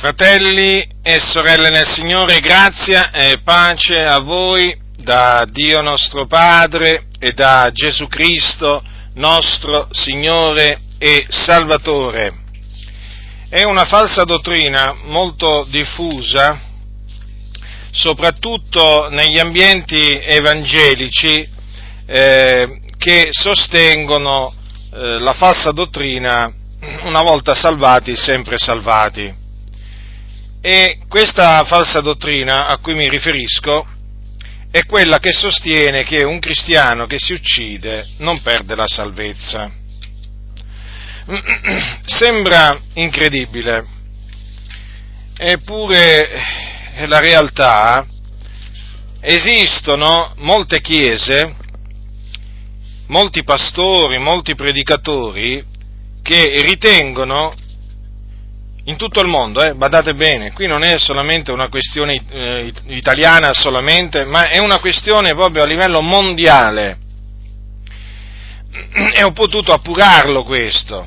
Fratelli e sorelle nel Signore, grazia e pace a voi da Dio nostro Padre e da Gesù Cristo, nostro Signore e Salvatore. È una falsa dottrina molto diffusa, soprattutto negli ambienti evangelici, eh, che sostengono eh, la falsa dottrina una volta salvati, sempre salvati. E questa falsa dottrina a cui mi riferisco è quella che sostiene che un cristiano che si uccide non perde la salvezza. Sembra incredibile, eppure è la realtà. Esistono molte chiese, molti pastori, molti predicatori che ritengono in tutto il mondo, eh, badate bene, qui non è solamente una questione eh, italiana solamente, ma è una questione proprio a livello mondiale. E ho potuto appurarlo questo.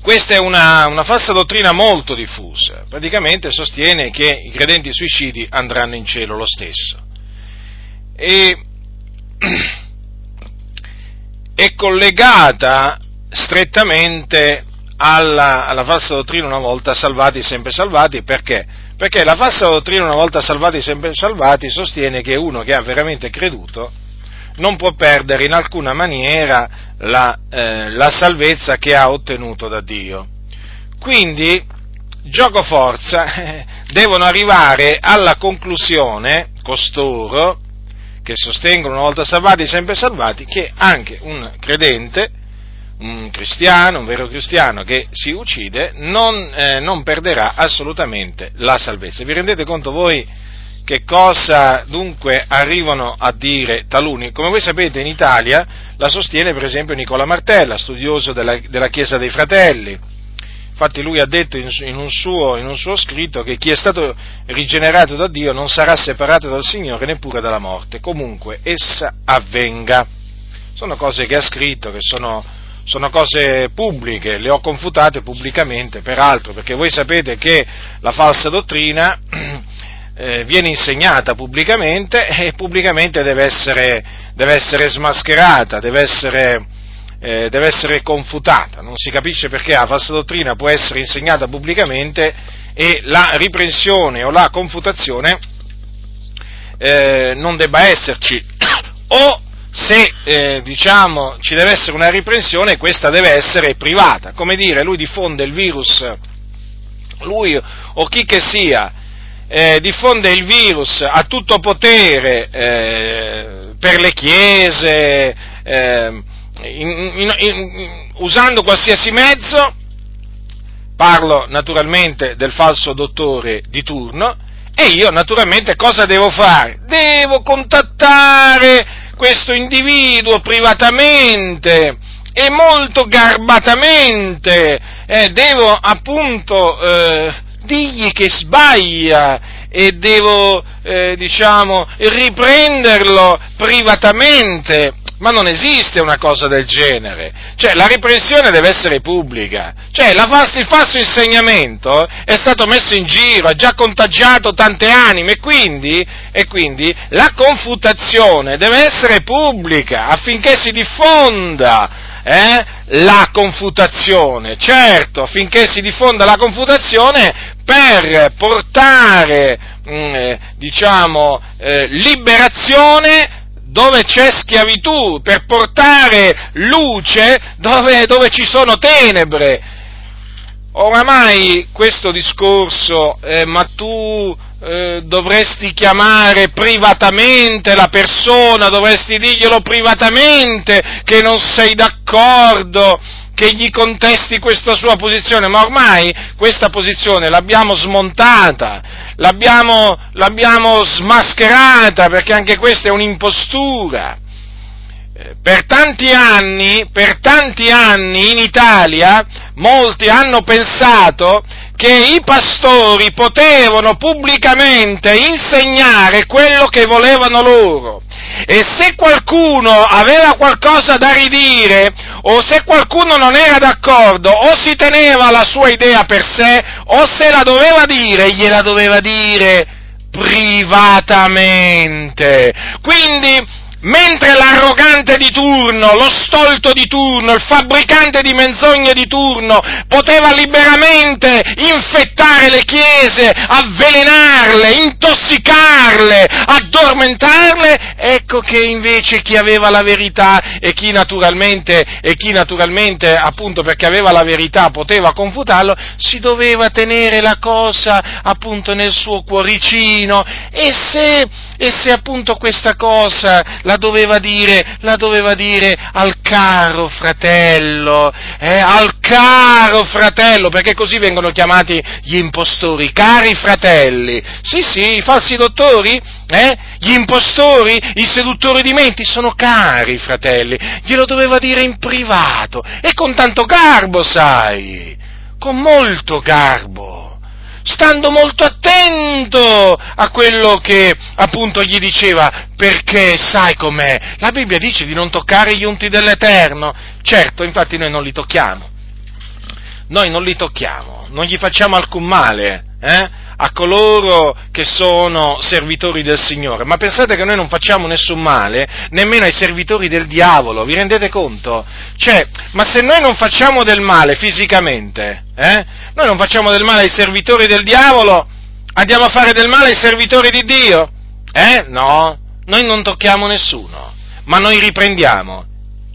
Questa è una, una falsa dottrina molto diffusa, praticamente sostiene che i credenti suicidi andranno in cielo lo stesso. E è collegata strettamente alla, alla, falsa dottrina una volta salvati, sempre salvati, perché? Perché la falsa dottrina una volta salvati, sempre salvati sostiene che uno che ha veramente creduto non può perdere in alcuna maniera la, eh, la salvezza che ha ottenuto da Dio. Quindi, gioco forza, devono arrivare alla conclusione, costoro, che sostengono una volta salvati, sempre salvati, che anche un credente un cristiano, un vero cristiano che si uccide, non, eh, non perderà assolutamente la salvezza. Vi rendete conto voi che cosa dunque arrivano a dire taluni? Come voi sapete in Italia la sostiene per esempio Nicola Martella, studioso della, della Chiesa dei Fratelli. Infatti lui ha detto in, un suo, in, un suo, scritto che chi è stato rigenerato da Dio non sarà separato dal Signore neppure dalla morte, comunque essa avvenga. Sono cose che ha scritto, che sono sono cose pubbliche, le ho confutate pubblicamente, peraltro, perché voi sapete che la falsa dottrina eh, viene insegnata pubblicamente e pubblicamente deve essere, deve essere smascherata, deve essere, eh, deve essere confutata. Non si capisce perché la falsa dottrina può essere insegnata pubblicamente e la riprensione o la confutazione eh, non debba esserci. o se eh, diciamo, ci deve essere una riprensione, questa deve essere privata. Come dire, lui diffonde il virus, lui o chi che sia, eh, diffonde il virus a tutto potere eh, per le chiese, eh, in, in, in, usando qualsiasi mezzo, parlo naturalmente del falso dottore di turno, e io naturalmente cosa devo fare? Devo contattare questo individuo privatamente e molto garbatamente, eh, devo appunto eh, dirgli che sbaglia e devo, eh, diciamo, riprenderlo privatamente ma non esiste una cosa del genere. Cioè, la riprensione deve essere pubblica. Cioè, falso, il falso insegnamento è stato messo in giro, ha già contagiato tante anime, e quindi, e quindi la confutazione deve essere pubblica affinché si diffonda eh, la confutazione. Certo, affinché si diffonda la confutazione per portare, mh, mm, eh, diciamo, eh, liberazione dove c'è schiavitù, per portare luce dove, dove ci sono tenebre. Oramai questo discorso, eh, ma tu eh, dovresti chiamare privatamente la persona, dovresti dirglielo privatamente che non sei d'accordo, che gli contesti questa sua posizione, ma ormai questa posizione l'abbiamo smontata, l'abbiamo, l'abbiamo smascherata, perché anche questa è un'impostura. Eh, per tanti anni, per tanti anni in Italia molti hanno pensato che i pastori potevano pubblicamente insegnare quello che volevano loro. E se qualcuno aveva qualcosa da ridire, o se qualcuno non era d'accordo, o si teneva la sua idea per sé, o se la doveva dire, gliela doveva dire privatamente. Quindi mentre l'arrogante di turno, lo stolto di turno, il fabbricante di menzogne di turno poteva liberamente infettare le chiese, avvelenarle, intossicarle, addormentarle, ecco che invece chi aveva la verità e chi naturalmente, e chi naturalmente appunto perché aveva la verità poteva confutarlo, si doveva tenere la cosa appunto nel suo cuoricino. E se, e se appunto questa cosa la doveva dire, la doveva dire al caro fratello, eh, al caro fratello, perché così vengono chiamati gli impostori, cari fratelli. Sì, sì, i falsi dottori, eh, gli impostori, i seduttori di menti sono cari fratelli, glielo doveva dire in privato e con tanto garbo, sai, con molto garbo stando molto attento a quello che appunto gli diceva, perché sai com'è, la Bibbia dice di non toccare gli unti dell'Eterno, certo, infatti noi non li tocchiamo, noi non li tocchiamo, non gli facciamo alcun male, eh? A coloro che sono servitori del Signore, ma pensate che noi non facciamo nessun male nemmeno ai servitori del diavolo, vi rendete conto? Cioè, ma se noi non facciamo del male fisicamente, eh? Noi non facciamo del male ai servitori del diavolo, andiamo a fare del male ai servitori di Dio? Eh? No, noi non tocchiamo nessuno, ma noi riprendiamo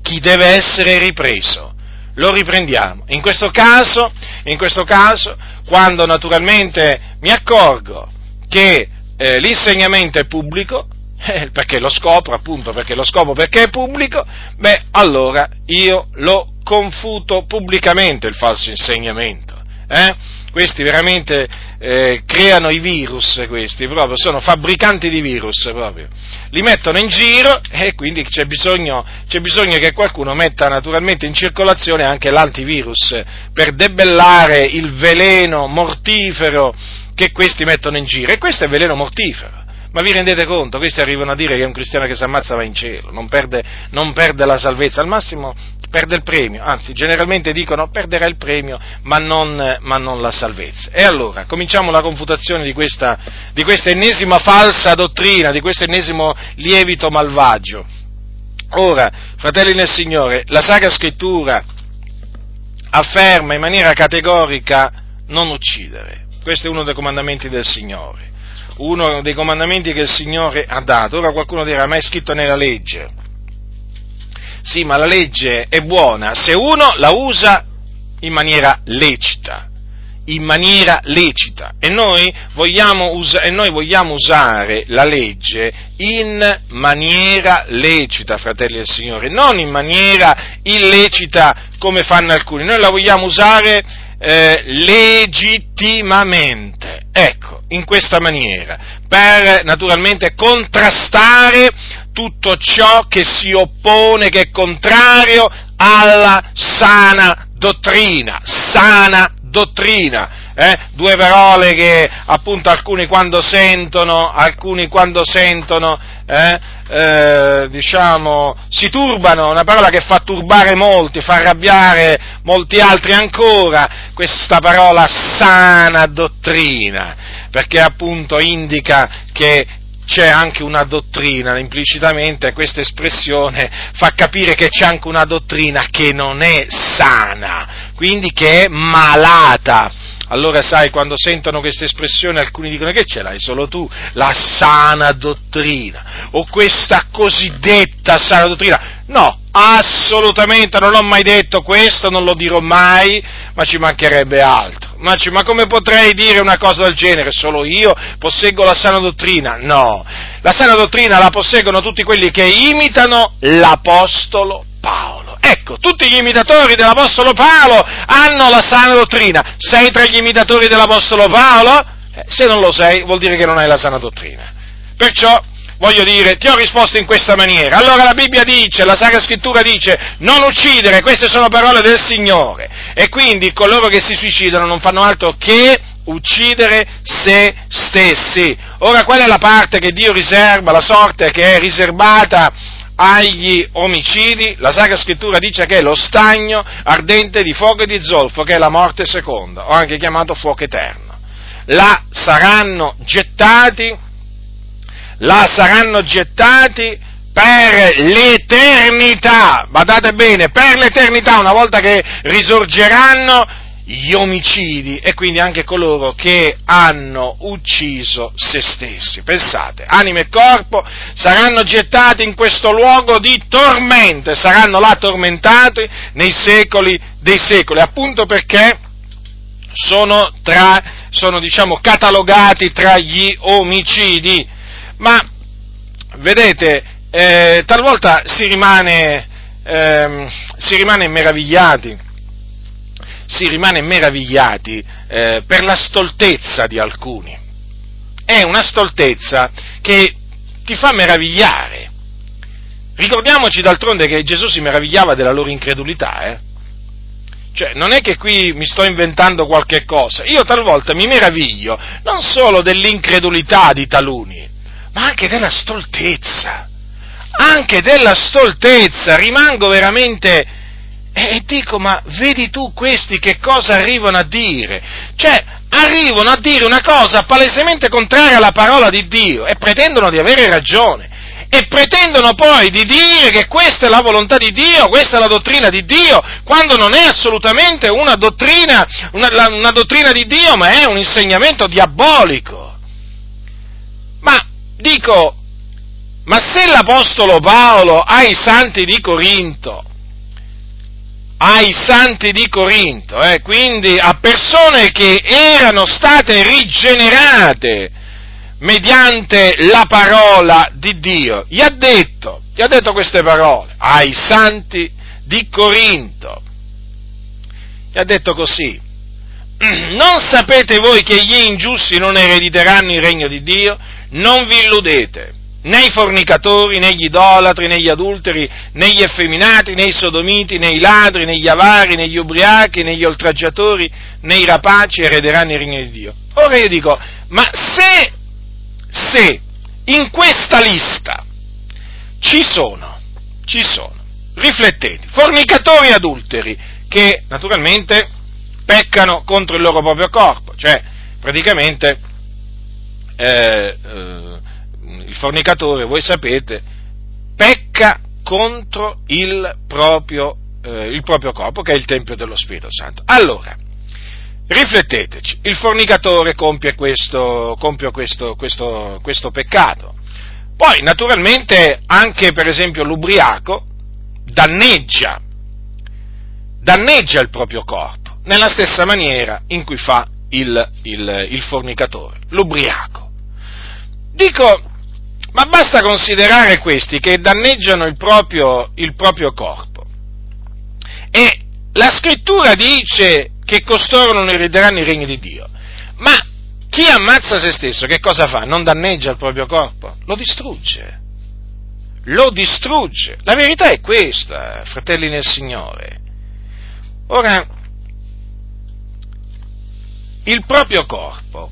chi deve essere ripreso. Lo riprendiamo. In questo caso, in questo caso quando naturalmente mi accorgo che eh, l'insegnamento è pubblico, eh, perché lo scopro, appunto, perché lo scopro perché è pubblico, beh, allora io lo confuto pubblicamente il falso insegnamento. Eh? Questi veramente eh, creano i virus, questi proprio, sono fabbricanti di virus proprio. Li mettono in giro e quindi c'è bisogno, c'è bisogno che qualcuno metta naturalmente in circolazione anche l'antivirus per debellare il veleno mortifero che questi mettono in giro. E questo è veleno mortifero. Ma vi rendete conto? Questi arrivano a dire che un cristiano che si ammazza va in cielo, non perde, non perde la salvezza, al massimo perde il premio, anzi generalmente dicono perderà il premio ma non, ma non la salvezza. E allora cominciamo la confutazione di questa, di questa ennesima falsa dottrina, di questo ennesimo lievito malvagio. Ora, fratelli nel Signore, la Sacra Scrittura afferma in maniera categorica non uccidere. Questo è uno dei comandamenti del Signore, uno dei comandamenti che il Signore ha dato. Ora qualcuno dirà, ma è scritto nella legge. Sì, ma la legge è buona se uno la usa in maniera lecita, in maniera lecita. E noi vogliamo, us- e noi vogliamo usare la legge in maniera lecita, fratelli del Signore, non in maniera illecita come fanno alcuni. Noi la vogliamo usare eh, legittimamente, ecco, in questa maniera, per naturalmente contrastare tutto ciò che si oppone, che è contrario alla sana dottrina, sana dottrina. Eh? Due parole che appunto alcuni quando sentono, alcuni quando sentono, eh, eh, diciamo, si turbano, una parola che fa turbare molti, fa arrabbiare molti altri ancora, questa parola sana dottrina, perché appunto indica che c'è anche una dottrina, implicitamente questa espressione fa capire che c'è anche una dottrina che non è sana, quindi che è malata. Allora sai, quando sentono questa espressione alcuni dicono che ce l'hai solo tu, la sana dottrina, o questa cosiddetta sana dottrina. No, assolutamente non l'ho mai detto questo, non lo dirò mai, ma ci mancherebbe altro. Ma, ci, ma come potrei dire una cosa del genere? Solo io posseggo la sana dottrina? No, la sana dottrina la posseggono tutti quelli che imitano l'Apostolo Paolo. Ecco, tutti gli imitatori dell'Apostolo Paolo hanno la sana dottrina. Sei tra gli imitatori dell'Apostolo Paolo? Eh, se non lo sei, vuol dire che non hai la sana dottrina. Perciò voglio dire, ti ho risposto in questa maniera. Allora la Bibbia dice, la Sacra Scrittura dice, non uccidere, queste sono parole del Signore. E quindi coloro che si suicidano non fanno altro che uccidere se stessi. Ora qual è la parte che Dio riserva, la sorte che è riservata agli omicidi, la Sacra Scrittura dice che è lo stagno ardente di fuoco e di zolfo, che è la morte seconda, o anche chiamato fuoco eterno. Là saranno gettati, là saranno gettati per l'eternità, badate bene, per l'eternità, una volta che risorgeranno gli omicidi e quindi anche coloro che hanno ucciso se stessi. Pensate, anima e corpo saranno gettati in questo luogo di tormento saranno là tormentati nei secoli dei secoli, appunto perché sono, tra, sono diciamo, catalogati tra gli omicidi. Ma vedete, eh, talvolta si rimane, eh, si rimane meravigliati si rimane meravigliati eh, per la stoltezza di alcuni. È una stoltezza che ti fa meravigliare. Ricordiamoci d'altronde che Gesù si meravigliava della loro incredulità, eh? Cioè, non è che qui mi sto inventando qualche cosa, io talvolta mi meraviglio non solo dell'incredulità di taluni, ma anche della stoltezza. Anche della stoltezza, rimango veramente e dico, ma vedi tu questi che cosa arrivano a dire? Cioè, arrivano a dire una cosa palesemente contraria alla parola di Dio e pretendono di avere ragione. E pretendono poi di dire che questa è la volontà di Dio, questa è la dottrina di Dio, quando non è assolutamente una dottrina, una, una dottrina di Dio, ma è un insegnamento diabolico. Ma dico, ma se l'Apostolo Paolo ai santi di Corinto ai santi di Corinto, eh, quindi a persone che erano state rigenerate mediante la parola di Dio. Gli ha detto, gli ha detto queste parole ai santi di Corinto. Gli ha detto così, non sapete voi che gli ingiusti non erediteranno il regno di Dio? Non vi illudete né i fornicatori, né gli idolatri, né gli adulteri, né gli effeminati, né i sodomiti, né i ladri, né gli avari, né gli ubriachi, né gli oltraggiatori, né i rapaci erederanno il regno di Dio. Ora io dico, ma se, se in questa lista ci sono, ci sono, riflettete, fornicatori e adulteri, che naturalmente peccano contro il loro proprio corpo, cioè praticamente eh, eh, il fornicatore, voi sapete, pecca contro il proprio, eh, il proprio corpo, che è il Tempio dello Spirito Santo. Allora, rifletteteci, il fornicatore compie questo, compie questo, questo, questo peccato. Poi, naturalmente, anche per esempio l'ubriaco danneggia, danneggia il proprio corpo, nella stessa maniera in cui fa il, il, il fornicatore, l'ubriaco. Dico, ma basta considerare questi che danneggiano il proprio, il proprio corpo. E la scrittura dice che costoro non erederanno il regno di Dio. Ma chi ammazza se stesso che cosa fa? Non danneggia il proprio corpo? Lo distrugge. Lo distrugge. La verità è questa, fratelli nel Signore. Ora, il proprio corpo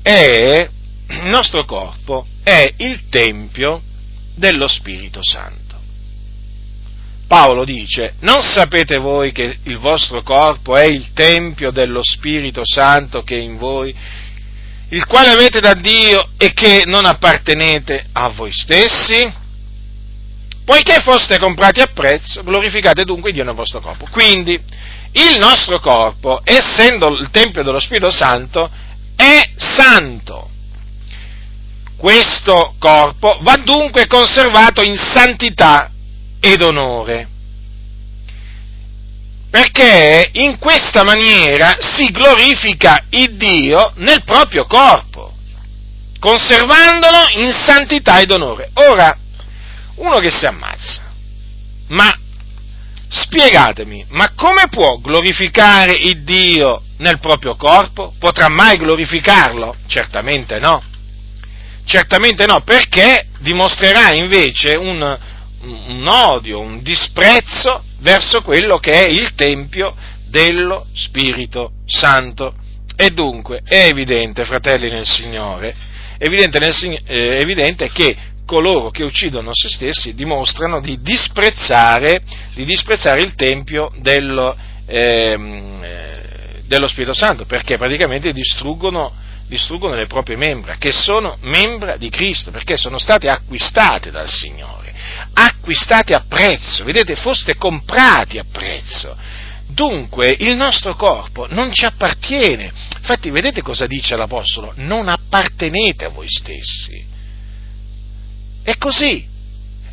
è il nostro corpo è il Tempio dello Spirito Santo. Paolo dice, non sapete voi che il vostro corpo è il Tempio dello Spirito Santo che è in voi, il quale avete da Dio e che non appartenete a voi stessi? Poiché foste comprati a prezzo, glorificate dunque Dio nel vostro corpo. Quindi, il nostro corpo, essendo il Tempio dello Spirito Santo, è santo questo corpo va dunque conservato in santità ed onore, perché in questa maniera si glorifica il Dio nel proprio corpo, conservandolo in santità ed onore. Ora, uno che si ammazza, ma spiegatemi, ma come può glorificare il Dio nel proprio corpo? Potrà mai glorificarlo? Certamente no. Certamente no, perché dimostrerà invece un, un odio, un disprezzo verso quello che è il Tempio dello Spirito Santo. E dunque è evidente, fratelli nel Signore, evidente, nel, è evidente che coloro che uccidono se stessi dimostrano di disprezzare, di disprezzare il Tempio dello, ehm, dello, Spirito Santo, perché praticamente distruggono, distruggono le proprie membra, che sono membra di Cristo, perché sono state acquistate dal Signore, acquistate a prezzo, vedete, foste comprati a prezzo. Dunque il nostro corpo non ci appartiene. Infatti vedete cosa dice l'Apostolo? Non appartenete a voi stessi. È così.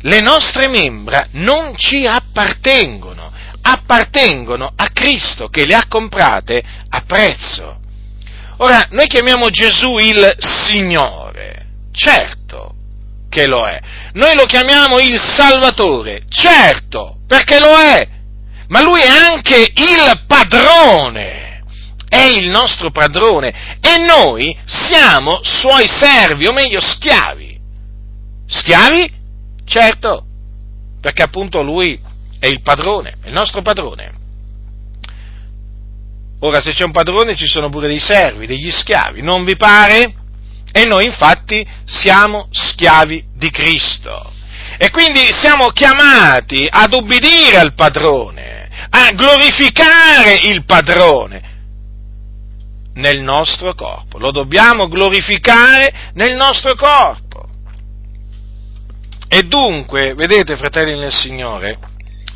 Le nostre membra non ci appartengono, appartengono a Cristo che le ha comprate a prezzo. Ora, noi chiamiamo Gesù il Signore, certo che lo è. Noi lo chiamiamo il Salvatore, certo, perché lo è. Ma lui è anche il padrone, è il nostro padrone e noi siamo suoi servi, o meglio schiavi. Schiavi? Certo, perché appunto lui è il padrone, è il nostro padrone. Ora, se c'è un padrone ci sono pure dei servi, degli schiavi, non vi pare? E noi infatti siamo schiavi di Cristo. E quindi siamo chiamati ad ubbidire al padrone, a glorificare il padrone nel nostro corpo. Lo dobbiamo glorificare nel nostro corpo. E dunque, vedete, fratelli nel Signore,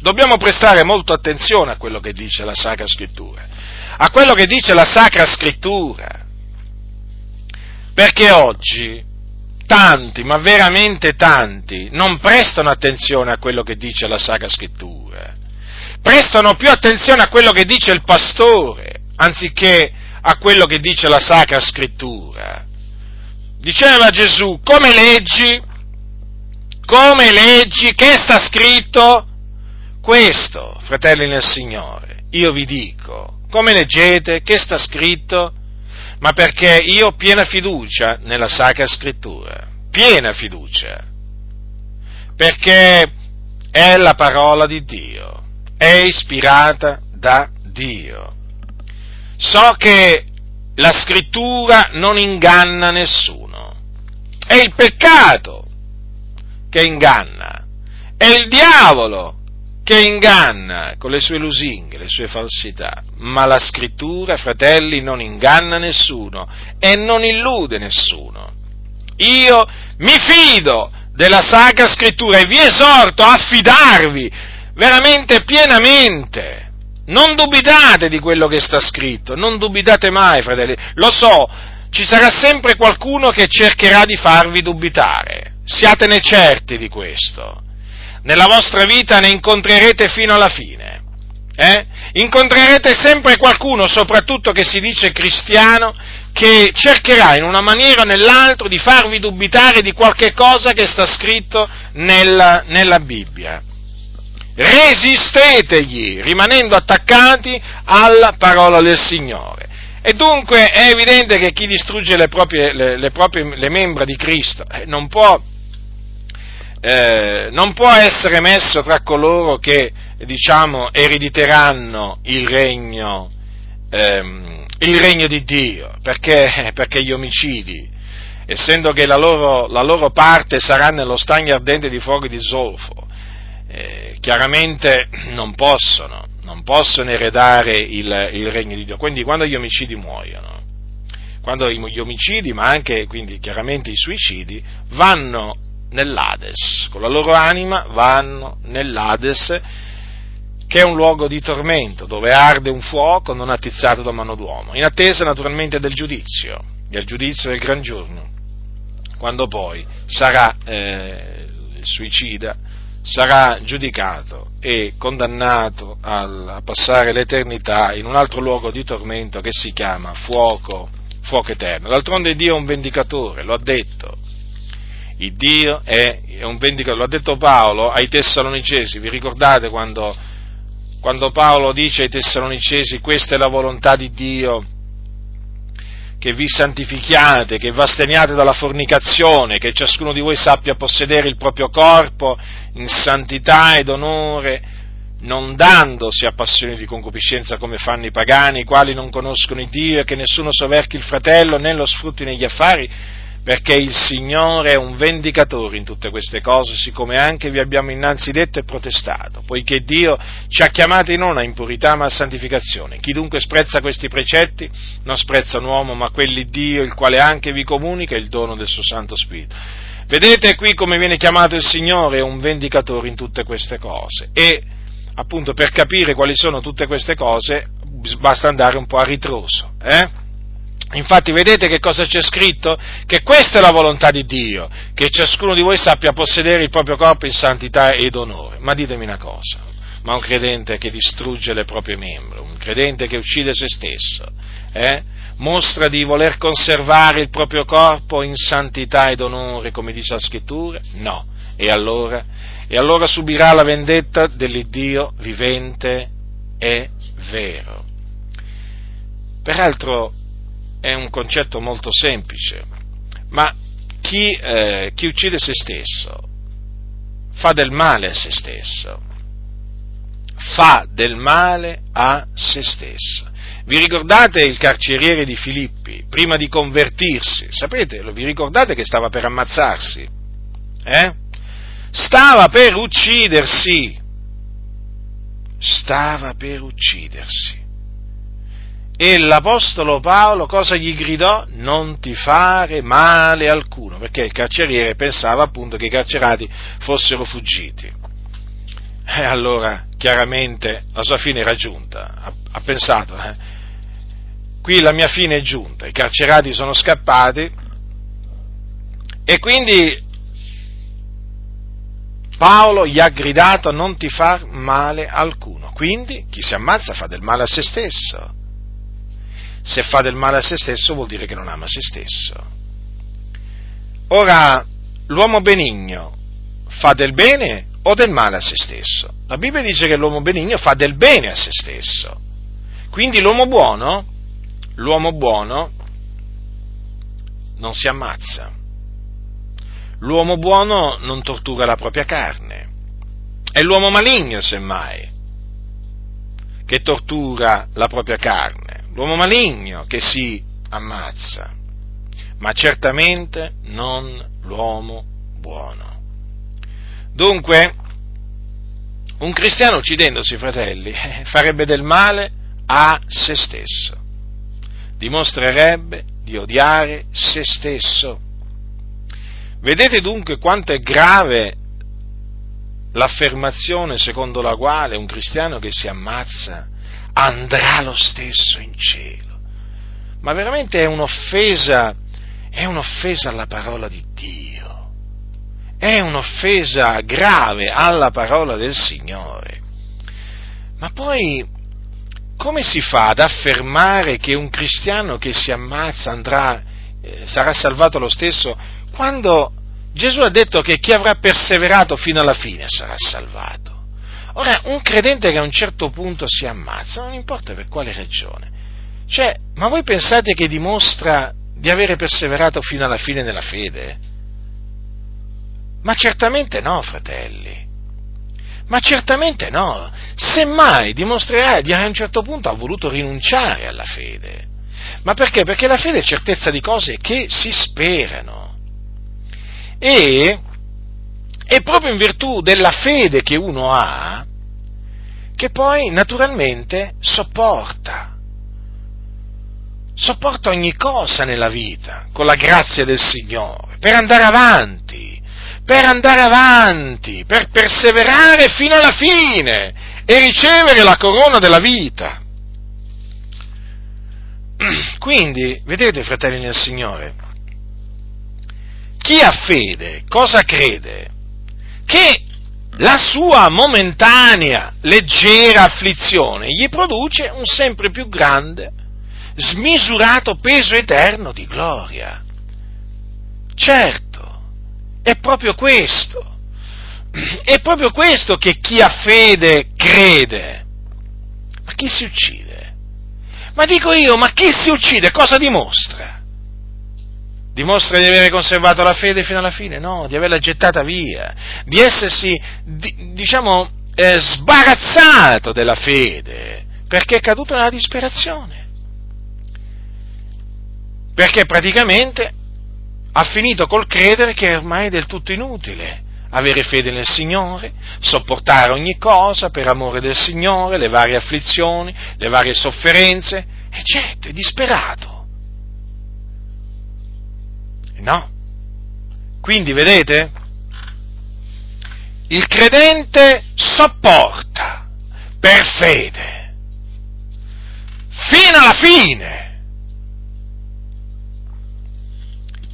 dobbiamo prestare molto attenzione a quello che dice la Sacra Scrittura, a quello che dice la Sacra Scrittura, perché oggi tanti, ma veramente tanti, non prestano attenzione a quello che dice la Sacra Scrittura, prestano più attenzione a quello che dice il pastore, anziché a quello che dice la Sacra Scrittura. Diceva Gesù, come leggi? come leggi, che sta scritto? Questo, fratelli nel Signore, io vi dico, come leggete, che sta scritto? Ma perché io ho piena fiducia nella Sacra Scrittura, piena fiducia, perché è la parola di Dio, è ispirata da Dio. So che la scrittura non inganna nessuno. È il peccato che inganna, è il diavolo che inganna con le sue lusinghe, le sue falsità, ma la scrittura, fratelli, non inganna nessuno e non illude nessuno. Io mi fido della Sacra Scrittura e vi esorto a fidarvi veramente pienamente. Non dubitate di quello che sta scritto, non dubitate mai, fratelli. Lo so, ci sarà sempre qualcuno che cercherà di farvi dubitare Siatene certi di questo. Nella vostra vita ne incontrerete fino alla fine. Eh? Incontrerete sempre qualcuno, soprattutto che si dice cristiano, che cercherà in una maniera o nell'altra di farvi dubitare di qualche cosa che sta scritto nella, nella Bibbia. Resistetegli, rimanendo attaccati alla parola del Signore. E dunque è evidente che chi distrugge le proprie, le, le proprie le membra di Cristo eh, non può eh, non può essere messo tra coloro che, diciamo, erediteranno il regno, ehm, il regno di Dio, perché, perché, gli omicidi, essendo che la loro, la loro, parte sarà nello stagno ardente di fuoco di zolfo, eh, chiaramente non possono, non possono eredare il, il regno di Dio. Quindi quando gli omicidi muoiono, quando gli omicidi, ma anche quindi chiaramente i suicidi, vanno nell'Ades, con la loro anima vanno nell'Ades, che è un luogo di tormento, dove arde un fuoco non attizzato da mano d'uomo, in attesa naturalmente del giudizio, del giudizio del gran giorno, quando poi sarà eh, il suicida, sarà giudicato e condannato a passare l'eternità in un altro luogo di tormento che si chiama fuoco, fuoco eterno. D'altronde Dio è un vendicatore, lo ha detto, il Dio è, un vendicatore, lo ha detto Paolo ai Tessalonicesi, vi ricordate quando, quando Paolo dice ai Tessalonicesi questa è la volontà di Dio, che vi santifichiate, che vi asteniate dalla fornicazione, che ciascuno di voi sappia possedere il proprio corpo in santità ed onore, non dandosi a passioni di concupiscenza come fanno i pagani, i quali non conoscono il Dio e che nessuno soverchi il fratello né lo sfrutti negli affari, perché il Signore è un vendicatore in tutte queste cose, siccome anche vi abbiamo innanzi detto e protestato, poiché Dio ci ha chiamati non a impurità ma a santificazione. Chi dunque sprezza questi precetti non sprezza un uomo, ma quelli Dio, il quale anche vi comunica il dono del suo Santo Spirito. Vedete qui come viene chiamato il Signore, un vendicatore in tutte queste cose. E appunto per capire quali sono tutte queste cose basta andare un po' a ritroso. Eh? Infatti vedete che cosa c'è scritto? Che questa è la volontà di Dio, che ciascuno di voi sappia possedere il proprio corpo in santità ed onore. Ma ditemi una cosa, ma un credente che distrugge le proprie membra, un credente che uccide se stesso, eh? mostra di voler conservare il proprio corpo in santità ed onore, come dice la scrittura? No. E allora? E allora subirà la vendetta dell'Iddio vivente e vero. Peraltro è un concetto molto semplice, ma chi, eh, chi uccide se stesso fa del male a se stesso, fa del male a se stesso. Vi ricordate il carceriere di Filippi, prima di convertirsi? Sapete, vi ricordate che stava per ammazzarsi? Eh? Stava per uccidersi. Stava per uccidersi. E l'Apostolo Paolo cosa gli gridò? Non ti fare male alcuno, perché il carceriere pensava appunto che i carcerati fossero fuggiti. E allora chiaramente la sua fine era giunta, ha, ha pensato, eh, qui la mia fine è giunta, i carcerati sono scappati e quindi Paolo gli ha gridato non ti far male alcuno, quindi chi si ammazza fa del male a se stesso se fa del male a se stesso vuol dire che non ama se stesso. Ora, l'uomo benigno fa del bene o del male a se stesso? La Bibbia dice che l'uomo benigno fa del bene a se stesso. Quindi l'uomo buono, l'uomo buono non si ammazza. L'uomo buono non tortura la propria carne. È l'uomo maligno, semmai, che tortura la propria carne l'uomo maligno che si ammazza, ma certamente non l'uomo buono. Dunque, un cristiano uccidendosi, fratelli, farebbe del male a se stesso, dimostrerebbe di odiare se stesso. Vedete dunque quanto è grave l'affermazione secondo la quale un cristiano che si ammazza andrà lo stesso in cielo. Ma veramente è un'offesa, è un'offesa alla parola di Dio, è un'offesa grave alla parola del Signore. Ma poi come si fa ad affermare che un cristiano che si ammazza andrà, eh, sarà salvato lo stesso, quando Gesù ha detto che chi avrà perseverato fino alla fine sarà salvato? Ora, un credente che a un certo punto si ammazza, non importa per quale ragione, cioè, ma voi pensate che dimostra di avere perseverato fino alla fine nella fede? Ma certamente no, fratelli. Ma certamente no. Semmai dimostrerà di a un certo punto ha voluto rinunciare alla fede. Ma perché? Perché la fede è certezza di cose che si sperano. E è proprio in virtù della fede che uno ha che poi naturalmente sopporta. Sopporta ogni cosa nella vita con la grazia del Signore per andare avanti, per andare avanti, per perseverare fino alla fine e ricevere la corona della vita. Quindi, vedete, fratelli nel Signore, chi ha fede, cosa crede? Che la sua momentanea, leggera afflizione gli produce un sempre più grande, smisurato peso eterno di gloria. Certo, è proprio questo. È proprio questo che chi ha fede crede. Ma chi si uccide? Ma dico io, ma chi si uccide cosa dimostra? Dimostra di avere conservato la fede fino alla fine? No, di averla gettata via, di essersi, di, diciamo, eh, sbarazzato della fede, perché è caduto nella disperazione. Perché praticamente ha finito col credere che ormai è del tutto inutile avere fede nel Signore, sopportare ogni cosa per amore del Signore, le varie afflizioni, le varie sofferenze, e certo, è disperato. No? Quindi, vedete? Il credente sopporta per fede, fino alla fine.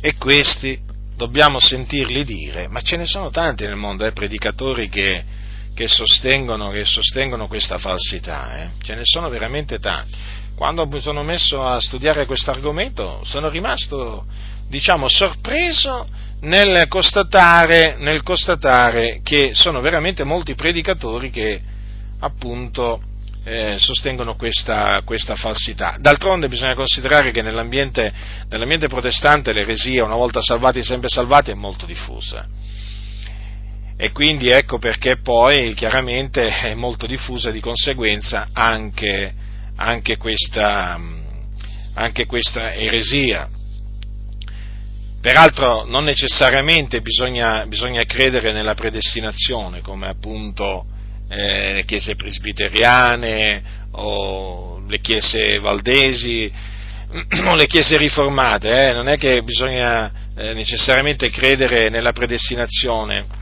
E questi dobbiamo sentirli dire, ma ce ne sono tanti nel mondo, eh, predicatori che, che, sostengono, che, sostengono, questa falsità, eh? ce ne sono veramente tanti. Quando mi sono messo a studiare questo argomento sono rimasto, diciamo, sorpreso nel constatare, nel constatare che sono veramente molti predicatori che appunto eh, sostengono questa, questa, falsità. D'altronde bisogna considerare che nell'ambiente, nell'ambiente protestante l'eresia, una volta salvati sempre salvati, è molto diffusa. E quindi ecco perché poi chiaramente è molto diffusa di conseguenza anche, anche, questa, anche questa eresia. Peraltro non necessariamente bisogna, bisogna, credere nella predestinazione, come appunto eh, le chiese presbiteriane o le chiese valdesi o le chiese riformate, eh? non è che bisogna eh, necessariamente credere nella predestinazione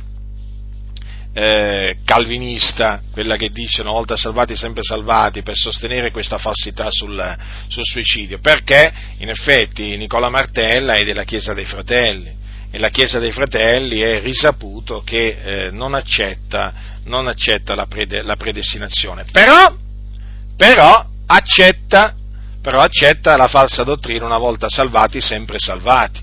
eh, calvinista, quella che dice una volta salvati sempre salvati, per sostenere questa falsità sul, sul suicidio, perché in effetti Nicola Martella è della Chiesa dei Fratelli. E la Chiesa dei Fratelli è risaputo che eh, non accetta non accetta la, prede, la predestinazione, però, però, accetta, però accetta la falsa dottrina una volta salvati, sempre salvati.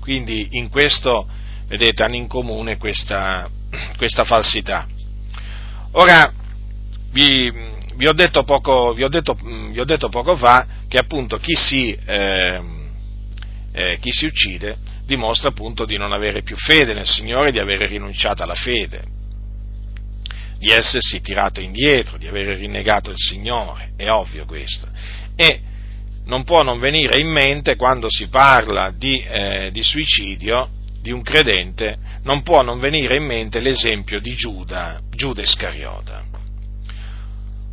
Quindi in questo, vedete, hanno in comune questa, questa falsità. Ora, vi, vi, ho poco, vi, ho detto, vi, ho detto poco, fa che appunto chi si, eh, eh, chi si uccide dimostra appunto di non avere più fede nel Signore, di avere rinunciato alla fede di essersi tirato indietro, di aver rinnegato il Signore, è ovvio questo. E non può non venire in mente quando si parla di, eh, di suicidio di un credente, non può non venire in mente l'esempio di Giuda, Giuda Iscariota.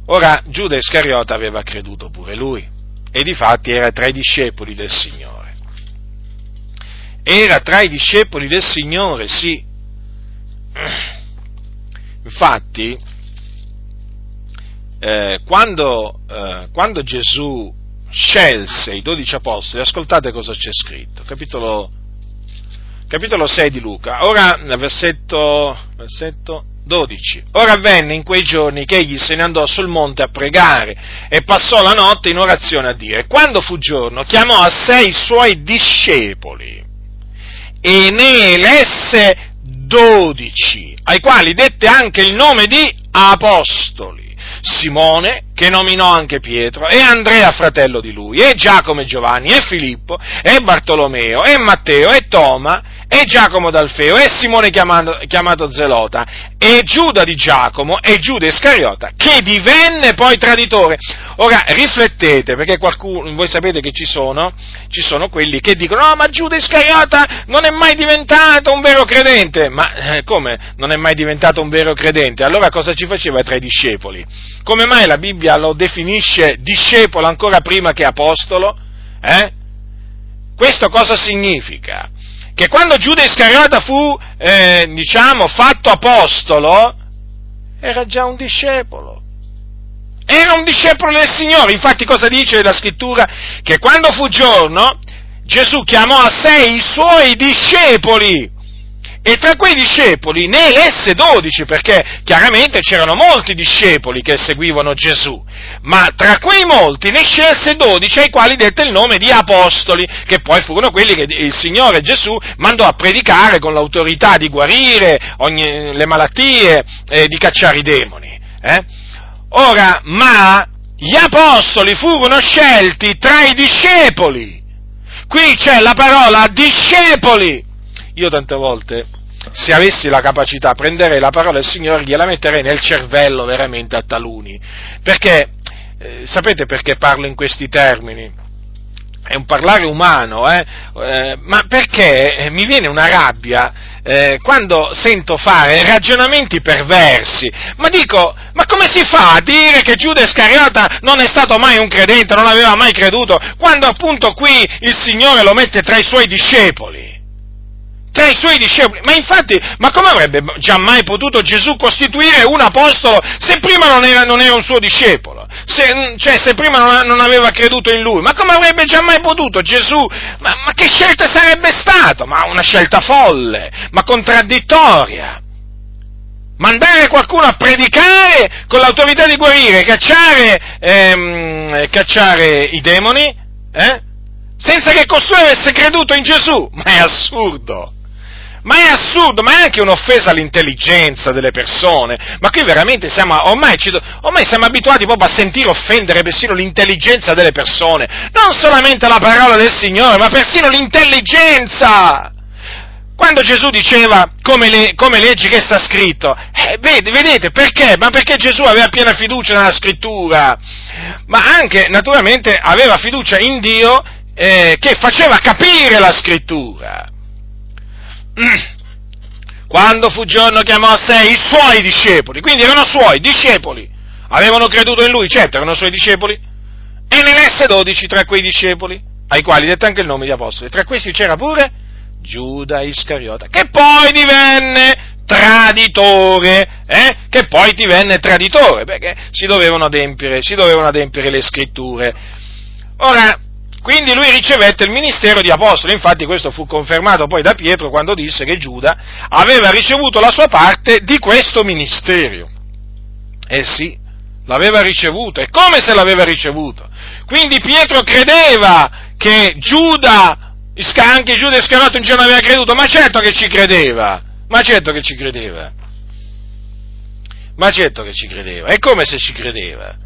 Ora, Giuda Iscariota aveva creduto pure lui, e difatti era tra i discepoli del Signore. Era tra i discepoli del Signore, sì. Infatti, eh, quando, eh, quando, Gesù scelse i dodici apostoli, ascoltate cosa c'è scritto, capitolo, capitolo 6 di Luca, ora versetto, versetto 12. Ora avvenne in quei giorni che egli se ne andò sul monte a pregare e passò la notte in orazione a Dio. E quando fu giorno, chiamò a sé i suoi discepoli e ne elesse dodici, ai quali dette anche il nome di apostoli. Simone, che nominò anche Pietro, e Andrea, fratello di lui, e Giacomo e Giovanni, e Filippo, e Bartolomeo, e Matteo, e Toma, e Giacomo d'Alfeo, e Simone chiamato, chiamato Zelota, e Giuda di Giacomo, e Giuda Iscariota, che divenne poi traditore. Ora riflettete, perché qualcuno, voi sapete che ci sono, ci sono quelli che dicono, no, ma Giuda Iscariota non è mai diventato un vero credente. Ma eh, come non è mai diventato un vero credente? Allora cosa ci faceva tra i discepoli? Come mai la Bibbia lo definisce discepolo ancora prima che apostolo? Eh? Questo cosa significa? Che quando Giuda Iscariota fu, eh, diciamo, fatto apostolo, era già un discepolo. Era un discepolo del Signore. Infatti cosa dice la scrittura? Che quando fu giorno, Gesù chiamò a sé i suoi discepoli e tra quei discepoli ne elesse dodici, perché chiaramente c'erano molti discepoli che seguivano Gesù, ma tra quei molti ne scelse dodici ai quali dette il nome di apostoli, che poi furono quelli che il Signore Gesù mandò a predicare con l'autorità di guarire ogni, le malattie e di cacciare i demoni. Eh? Ora, ma gli apostoli furono scelti tra i discepoli. Qui c'è la parola discepoli io tante volte, se avessi la capacità, prenderei la parola del Signore e gliela metterei nel cervello veramente a taluni. Perché, eh, sapete perché parlo in questi termini? è un parlare umano, eh? Eh, ma perché mi viene una rabbia eh, quando sento fare ragionamenti perversi, ma dico, ma come si fa a dire che Giuda Iscariota non è stato mai un credente, non aveva mai creduto, quando appunto qui il Signore lo mette tra i suoi discepoli? Tra i suoi discepoli. Ma infatti, ma come avrebbe già mai potuto Gesù costituire un apostolo se prima non era, non era un suo discepolo? Se, cioè, se prima non, non, aveva creduto in lui? Ma come avrebbe già mai potuto Gesù? Ma, ma che scelta sarebbe stata? Ma una scelta folle, ma contraddittoria. Mandare qualcuno a predicare con l'autorità di guarire, cacciare, ehm, cacciare i demoni, eh? senza che costui avesse creduto in Gesù. Ma è assurdo! Ma è assurdo, ma è anche un'offesa all'intelligenza delle persone. Ma qui veramente siamo, ormai, ormai siamo abituati proprio a sentire offendere persino l'intelligenza delle persone. Non solamente la parola del Signore, ma persino l'intelligenza. Quando Gesù diceva come, le, come leggi che sta scritto, eh, vedete, vedete perché? Ma perché Gesù aveva piena fiducia nella scrittura, ma anche naturalmente aveva fiducia in Dio eh, che faceva capire la scrittura. Quando fu giorno chiamò a sé i suoi discepoli, quindi erano suoi discepoli, avevano creduto in lui, certo erano suoi discepoli, e ne messe dodici tra quei discepoli, ai quali dette anche il nome di apostoli. Tra questi c'era pure Giuda Iscariota, che poi divenne traditore, eh? che poi divenne traditore, perché si dovevano adempiere, si dovevano adempiere le scritture. Ora, quindi lui ricevette il ministero di apostolo, infatti questo fu confermato poi da Pietro quando disse che Giuda aveva ricevuto la sua parte di questo ministero. Eh sì, l'aveva ricevuto, e come se l'aveva ricevuto? Quindi Pietro credeva che Giuda, anche Giuda Iscariote un giorno aveva creduto, ma certo che ci credeva, ma certo che ci credeva, ma certo che ci credeva, è come se ci credeva.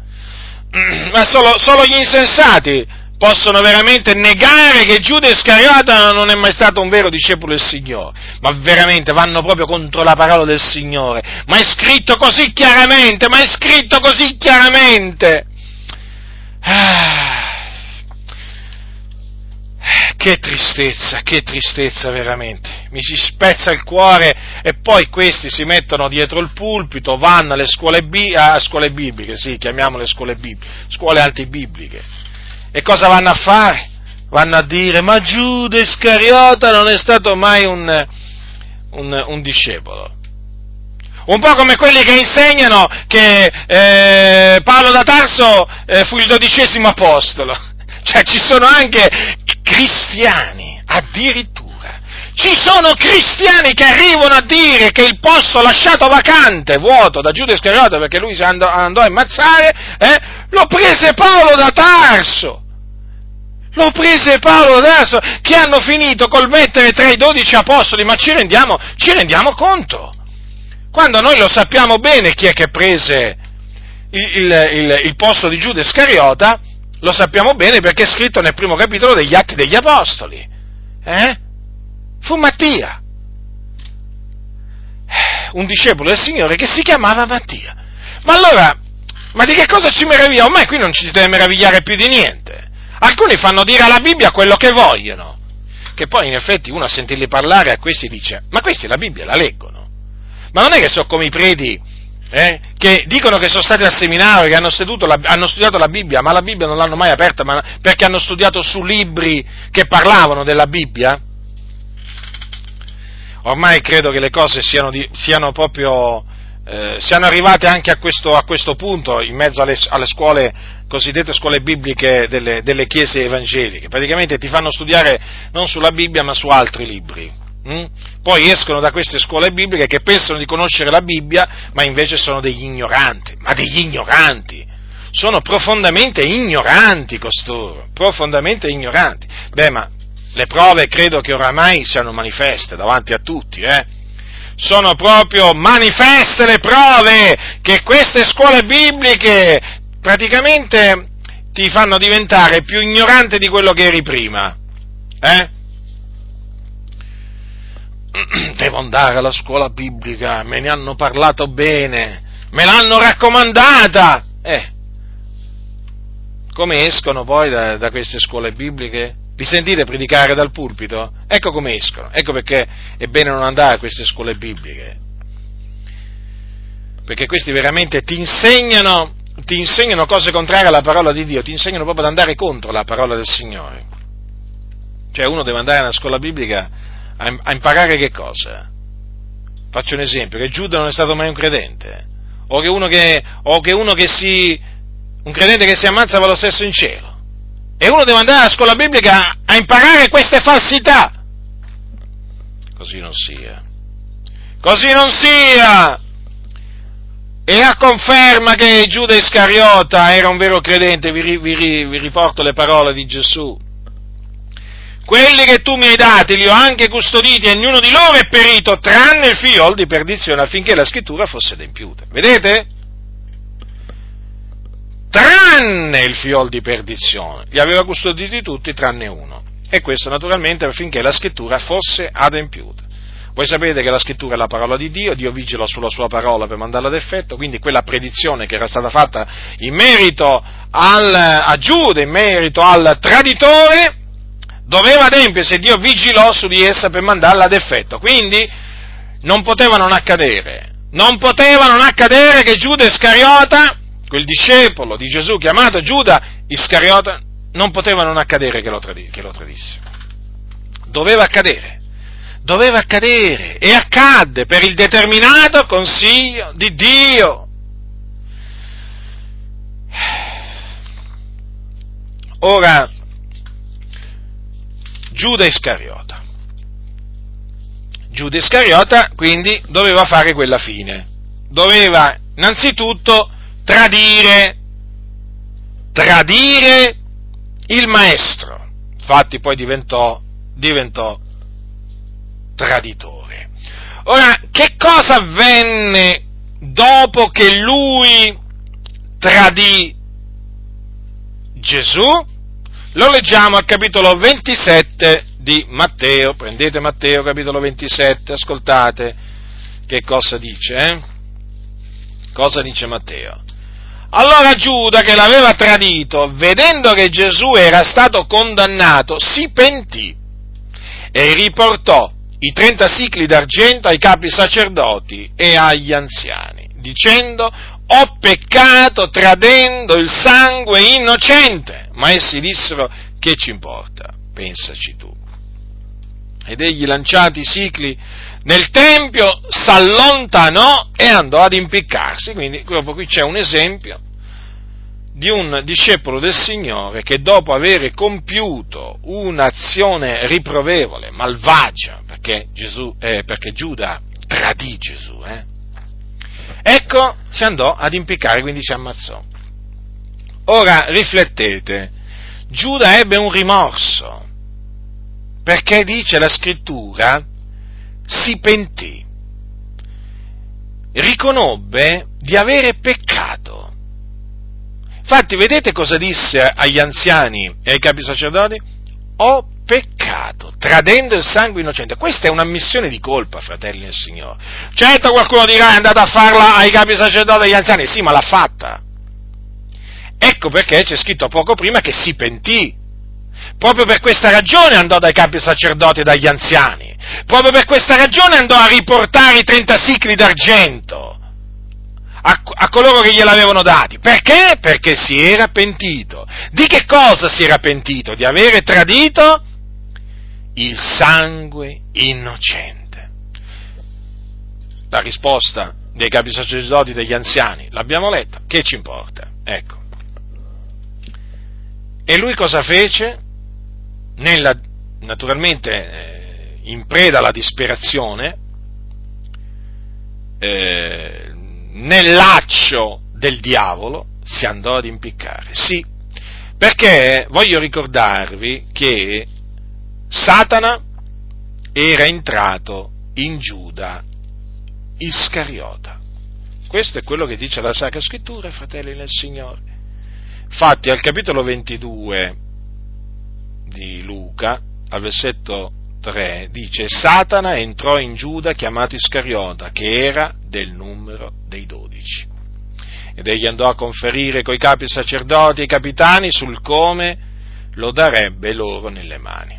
Ma solo, solo gli insensati possono veramente negare che Giuda Iscariota non è mai stato un vero discepolo del Signore, ma veramente vanno proprio contro la parola del Signore, ma è scritto così chiaramente, ma è scritto così chiaramente. Ah, che tristezza, che tristezza veramente, mi si spezza il cuore e poi questi si mettono dietro il pulpito, vanno alle scuole, bi- a scuole bibliche, sì, chiamiamole scuole bibliche, scuole antibibliche e cosa vanno a fare? Vanno a dire, ma Giuda Iscariota non è stato mai un, un, un discepolo. Un po' come quelli che insegnano che eh, Paolo da Tarso eh, fu il dodicesimo apostolo. Cioè ci sono anche cristiani, addirittura. Ci sono cristiani che arrivano a dire che il posto lasciato vacante, vuoto da Giuda Iscariota perché lui andò, andò a ammazzare, eh, lo prese Paolo da Tarso. Lo prese Paolo adesso, che hanno finito col mettere tra i dodici apostoli, ma ci rendiamo, ci rendiamo conto? Quando noi lo sappiamo bene chi è che prese il, il, il, il posto di Giuda Iscariota, lo sappiamo bene perché è scritto nel primo capitolo degli Atti degli Apostoli. Eh? Fu Mattia, un discepolo del Signore che si chiamava Mattia. Ma allora, ma di che cosa ci meravigliamo? Ormai qui non ci si deve meravigliare più di niente. Alcuni fanno dire alla Bibbia quello che vogliono, che poi in effetti uno a sentirli parlare a questi dice, ma questi la Bibbia la leggono. Ma non è che sono come i preti eh, che dicono che sono stati al seminario, che hanno, la, hanno, studiato la Bibbia, ma la Bibbia non l'hanno mai aperta ma, perché hanno studiato su libri che parlavano della Bibbia. Ormai credo che le cose siano, di, siano proprio eh, siano arrivate anche a questo, a questo, punto in mezzo alle, alle scuole cosiddette scuole bibliche delle, delle, chiese evangeliche, praticamente ti fanno studiare non sulla Bibbia ma su altri libri. Hm? Poi escono da queste scuole bibliche che pensano di conoscere la Bibbia, ma invece sono degli ignoranti, ma degli ignoranti. Sono profondamente ignoranti costoro, profondamente ignoranti. Beh, ma le prove credo che oramai siano manifeste davanti a tutti, eh? Sono proprio manifeste le prove che queste scuole bibliche praticamente ti fanno diventare più ignorante di quello che eri prima. Eh? Devo andare alla scuola biblica, me ne hanno parlato bene, me l'hanno raccomandata. Eh, come escono poi da, da queste scuole bibliche? Li sentite predicare dal pulpito? Ecco come escono, ecco perché è bene non andare a queste scuole bibliche. Perché questi veramente ti insegnano, ti insegnano cose contrarie alla parola di Dio, ti insegnano proprio ad andare contro la parola del Signore. Cioè uno deve andare a una scuola biblica a, imparare che cosa? Faccio un esempio, che Giuda non è stato mai un credente, o che uno che, o che, uno che si, un credente che si ammazza va lo stesso in cielo. E uno deve andare alla scuola biblica a imparare queste falsità. Così non sia. Così non sia! E a conferma che Giuda Iscariota era un vero credente, vi, vi, vi riporto le parole di Gesù. Quelli che tu mi hai dati li ho anche custoditi e ognuno di loro è perito, tranne il figlio di perdizione, affinché la scrittura fosse adempiuta. Vedete? Tranne il fiol di perdizione. Li aveva custoditi tutti tranne uno. E questo naturalmente affinché la scrittura fosse adempiuta. Voi sapete che la scrittura è la parola di Dio, Dio vigila sulla sua parola per mandarla ad effetto, quindi quella predizione che era stata fatta in merito al, a Giuda, in merito al traditore, doveva adempiersi Dio vigilò su di essa per mandarla ad effetto. Quindi non poteva non accadere, non poteva non accadere che Giuda Iscariota quel discepolo di Gesù chiamato Giuda Iscariota, non poteva non accadere che lo, tradi- che lo tradisse. Doveva accadere, doveva accadere e accadde per il determinato consiglio di Dio. Ora, Giuda Iscariota. Giuda Iscariota quindi doveva fare quella fine. Doveva innanzitutto tradire, tradire il maestro. Infatti poi diventò, diventò traditore. Ora, che cosa avvenne dopo che lui tradì Gesù? Lo leggiamo al capitolo 27 di Matteo. Prendete Matteo, capitolo 27, ascoltate che cosa dice. Eh? Cosa dice Matteo? Allora Giuda, che l'aveva tradito, vedendo che Gesù era stato condannato, si pentì e riportò i trenta sicli d'argento ai capi sacerdoti e agli anziani, dicendo, ho peccato tradendo il sangue innocente. Ma essi dissero, che ci importa? Pensaci tu. Ed egli lanciati i sicli nel Tempio s'allontanò e andò ad impiccarsi. Quindi proprio qui c'è un esempio di un discepolo del Signore che dopo aver compiuto un'azione riprovevole, malvagia, perché, Gesù, eh, perché Giuda tradì Gesù, eh, ecco, si andò ad impiccare, quindi si ammazzò. Ora riflettete, Giuda ebbe un rimorso, perché dice la scrittura, si pentì, riconobbe di avere peccato. Infatti, vedete cosa disse agli anziani e ai capi sacerdoti? Ho peccato, tradendo il sangue innocente. Questa è un'ammissione di colpa, fratelli del Signore. Certo qualcuno dirà è andato a farla ai capi sacerdoti e agli anziani, sì, ma l'ha fatta. Ecco perché c'è scritto poco prima che si pentì. Proprio per questa ragione andò dai capi sacerdoti e dagli anziani. Proprio per questa ragione andò a riportare i 30 sicli d'argento a, a coloro che gliel'avevano dati. Perché? Perché si era pentito. Di che cosa si era pentito? Di avere tradito il sangue innocente. La risposta dei capi sacerdoti degli anziani l'abbiamo letta, che ci importa? Ecco. E lui cosa fece? Nella, naturalmente eh, in preda alla disperazione, eh, nel laccio del diavolo si andò ad impiccare. Sì, perché voglio ricordarvi che Satana era entrato in Giuda Iscariota. Questo è quello che dice la Sacra Scrittura, fratelli del Signore. Infatti al capitolo 22 di Luca, al versetto 3 dice Satana entrò in Giuda chiamato Iscariota, che era del numero dei dodici. ed egli andò a conferire coi capi sacerdoti e i capitani sul come lo darebbe loro nelle mani.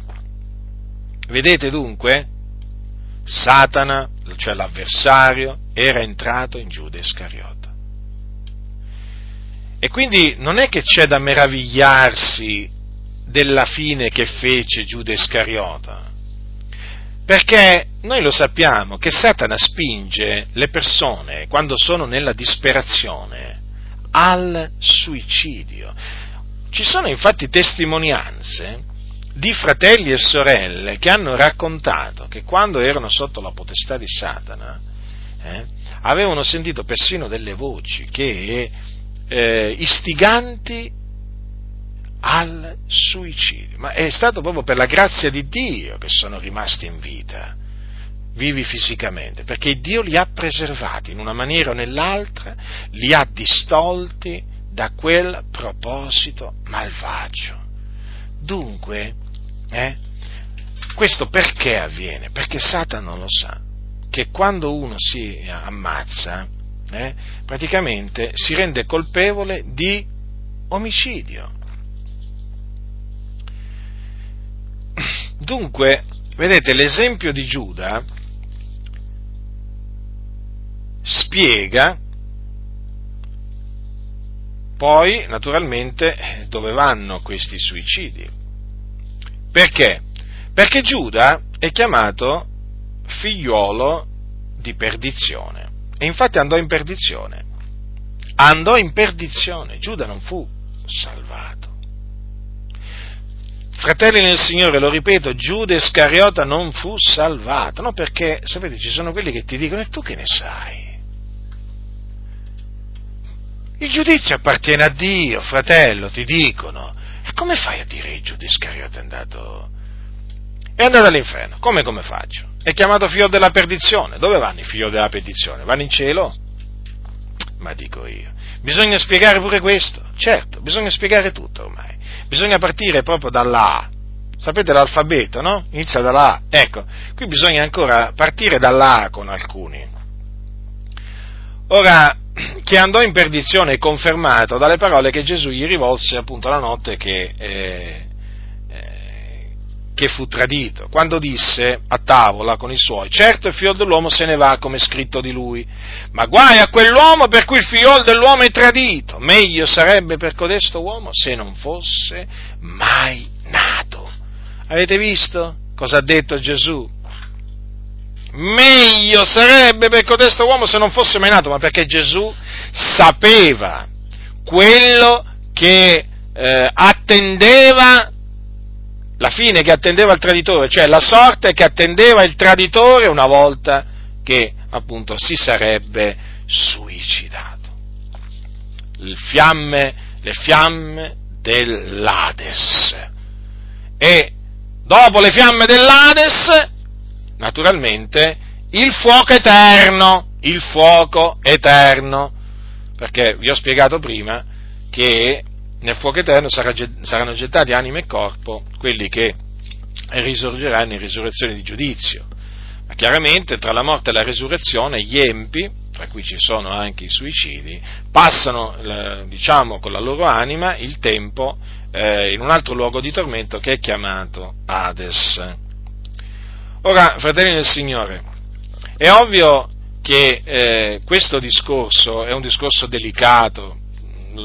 Vedete dunque? Satana, cioè l'avversario, era entrato in Giuda Iscariota. E quindi non è che c'è da meravigliarsi della fine che fece Giuda Iscariota, perché noi lo sappiamo che Satana spinge le persone, quando sono nella disperazione, al suicidio. Ci sono infatti testimonianze di fratelli e sorelle che hanno raccontato che quando erano sotto la potestà di Satana eh, avevano sentito persino delle voci che eh, istiganti al suicidio, ma è stato proprio per la grazia di Dio che sono rimasti in vita, vivi fisicamente, perché Dio li ha preservati in una maniera o nell'altra, li ha distolti da quel proposito malvagio. Dunque, eh, questo perché avviene? Perché Satana lo sa, che quando uno si ammazza, eh, praticamente si rende colpevole di omicidio. Dunque, vedete, l'esempio di Giuda spiega poi, naturalmente, dove vanno questi suicidi. Perché? Perché Giuda è chiamato figliuolo di perdizione. E infatti andò in perdizione. Andò in perdizione. Giuda non fu salvato. Fratelli nel Signore, lo ripeto, Giuda Iscariota non fu salvato, no perché, sapete, ci sono quelli che ti dicono, e tu che ne sai? Il giudizio appartiene a Dio, fratello, ti dicono. E come fai a dire che Giuda Iscariota è andato, è andato all'inferno? Come, come faccio? È chiamato figlio della perdizione. Dove vanno i figli della perdizione? Vanno in cielo? Ma dico io. Bisogna spiegare pure questo. Certo, bisogna spiegare tutto ormai. Bisogna partire proprio dalla A. Sapete l'alfabeto, no? Inizia dalla A. Ecco, qui bisogna ancora partire dalla A con alcuni. Ora, che andò in perdizione è confermato dalle parole che Gesù gli rivolse appunto la notte che eh, che fu tradito, quando disse a tavola con i suoi, certo il figlio dell'uomo se ne va come scritto di lui, ma guai a quell'uomo per cui il figlio dell'uomo è tradito, meglio sarebbe per codesto uomo se non fosse mai nato. Avete visto cosa ha detto Gesù? Meglio sarebbe per codesto uomo se non fosse mai nato, ma perché Gesù sapeva quello che eh, attendeva la fine che attendeva il traditore, cioè la sorte che attendeva il traditore una volta che appunto si sarebbe suicidato. Le fiamme, le fiamme dell'Ades. E dopo le fiamme dell'Ades, naturalmente, il fuoco eterno, il fuoco eterno, perché vi ho spiegato prima che nel fuoco eterno saranno gettati anima e corpo quelli che risorgeranno in risurrezione di giudizio. Ma chiaramente tra la morte e la risurrezione gli empi, tra cui ci sono anche i suicidi, passano, diciamo, con la loro anima il tempo eh, in un altro luogo di tormento che è chiamato Hades. Ora, fratelli del Signore, è ovvio che eh, questo discorso è un discorso delicato,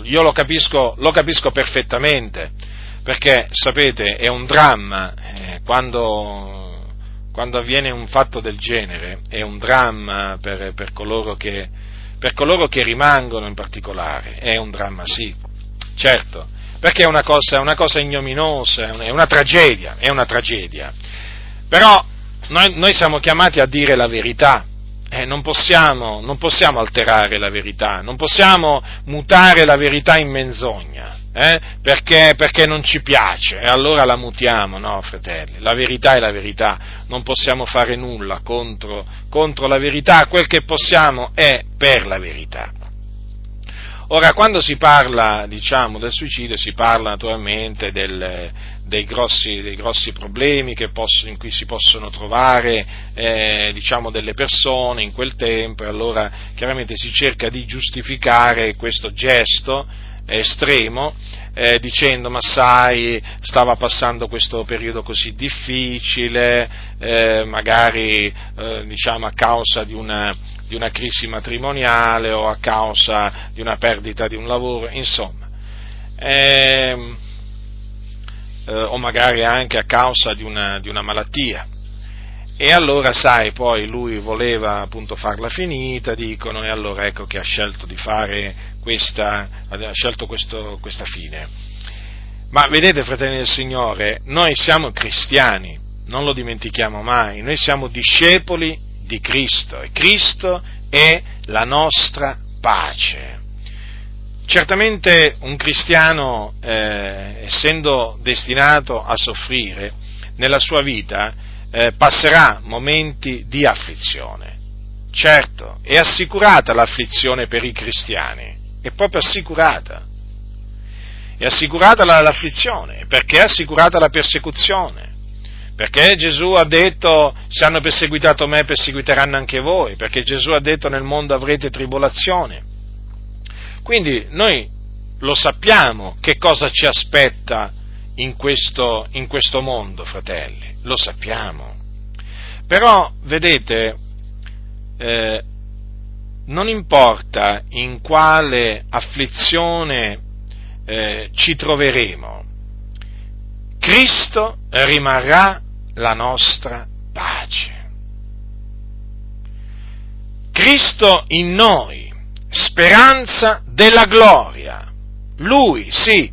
io lo capisco, lo capisco perfettamente, perché sapete, è un dramma eh, quando, quando, avviene un fatto del genere, è un dramma per, per, coloro che, per coloro che rimangono in particolare, è un dramma sì, certo, perché è una cosa, una cosa ignominosa, è una tragedia, è una tragedia. Però noi, noi siamo chiamati a dire la verità, eh, non, possiamo, non, possiamo, alterare la verità, non possiamo mutare la verità in menzogna, eh, perché, perché, non ci piace e allora la mutiamo, no fratelli, la verità è la verità, non possiamo fare nulla contro, contro la verità, quel che possiamo è per la verità. Ora, quando si parla, diciamo, del suicidio, si parla naturalmente del, dei, grossi, dei, grossi, problemi possono, in cui si possono trovare, eh, diciamo, delle persone in quel tempo, e allora chiaramente si cerca di giustificare questo gesto estremo, eh, dicendo ma sai, stava passando questo periodo così difficile, eh, magari eh, diciamo a causa di una, di una crisi matrimoniale o a causa di una perdita di un lavoro, insomma, eh, o magari anche a causa di una, di una malattia. E allora, sai, poi lui voleva appunto farla finita, dicono, e allora ecco che ha scelto di fare questa, ha scelto questo, questa fine. Ma vedete, fratelli del Signore, noi siamo cristiani, non lo dimentichiamo mai, noi siamo discepoli di Cristo e Cristo è la nostra pace. Certamente un cristiano, eh, essendo destinato a soffrire, nella sua vita eh, passerà momenti di afflizione. Certo, è assicurata l'afflizione per i cristiani, è proprio assicurata. È assicurata l'afflizione, perché è assicurata la persecuzione. Perché Gesù ha detto, se hanno perseguitato me, perseguiteranno anche voi, perché Gesù ha detto nel mondo avrete tribolazione. Quindi noi lo sappiamo che cosa ci aspetta in questo, in questo mondo, fratelli, lo sappiamo. Però, vedete, eh, non importa in quale afflizione eh, ci troveremo, Cristo rimarrà la nostra pace. Cristo in noi, speranza della gloria. Lui, sì,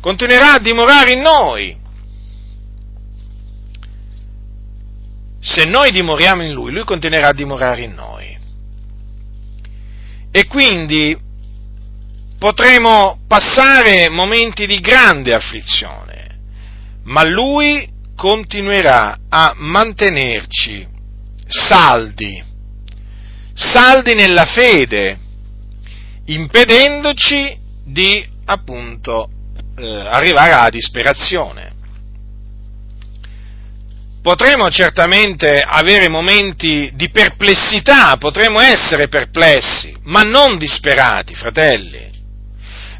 continuerà a dimorare in noi. Se noi dimoriamo in Lui, Lui continuerà a dimorare in noi. E quindi potremo passare momenti di grande afflizione ma lui continuerà a mantenerci saldi, saldi nella fede, impedendoci di appunto eh, arrivare alla disperazione. Potremo certamente avere momenti di perplessità, potremo essere perplessi, ma non disperati, fratelli.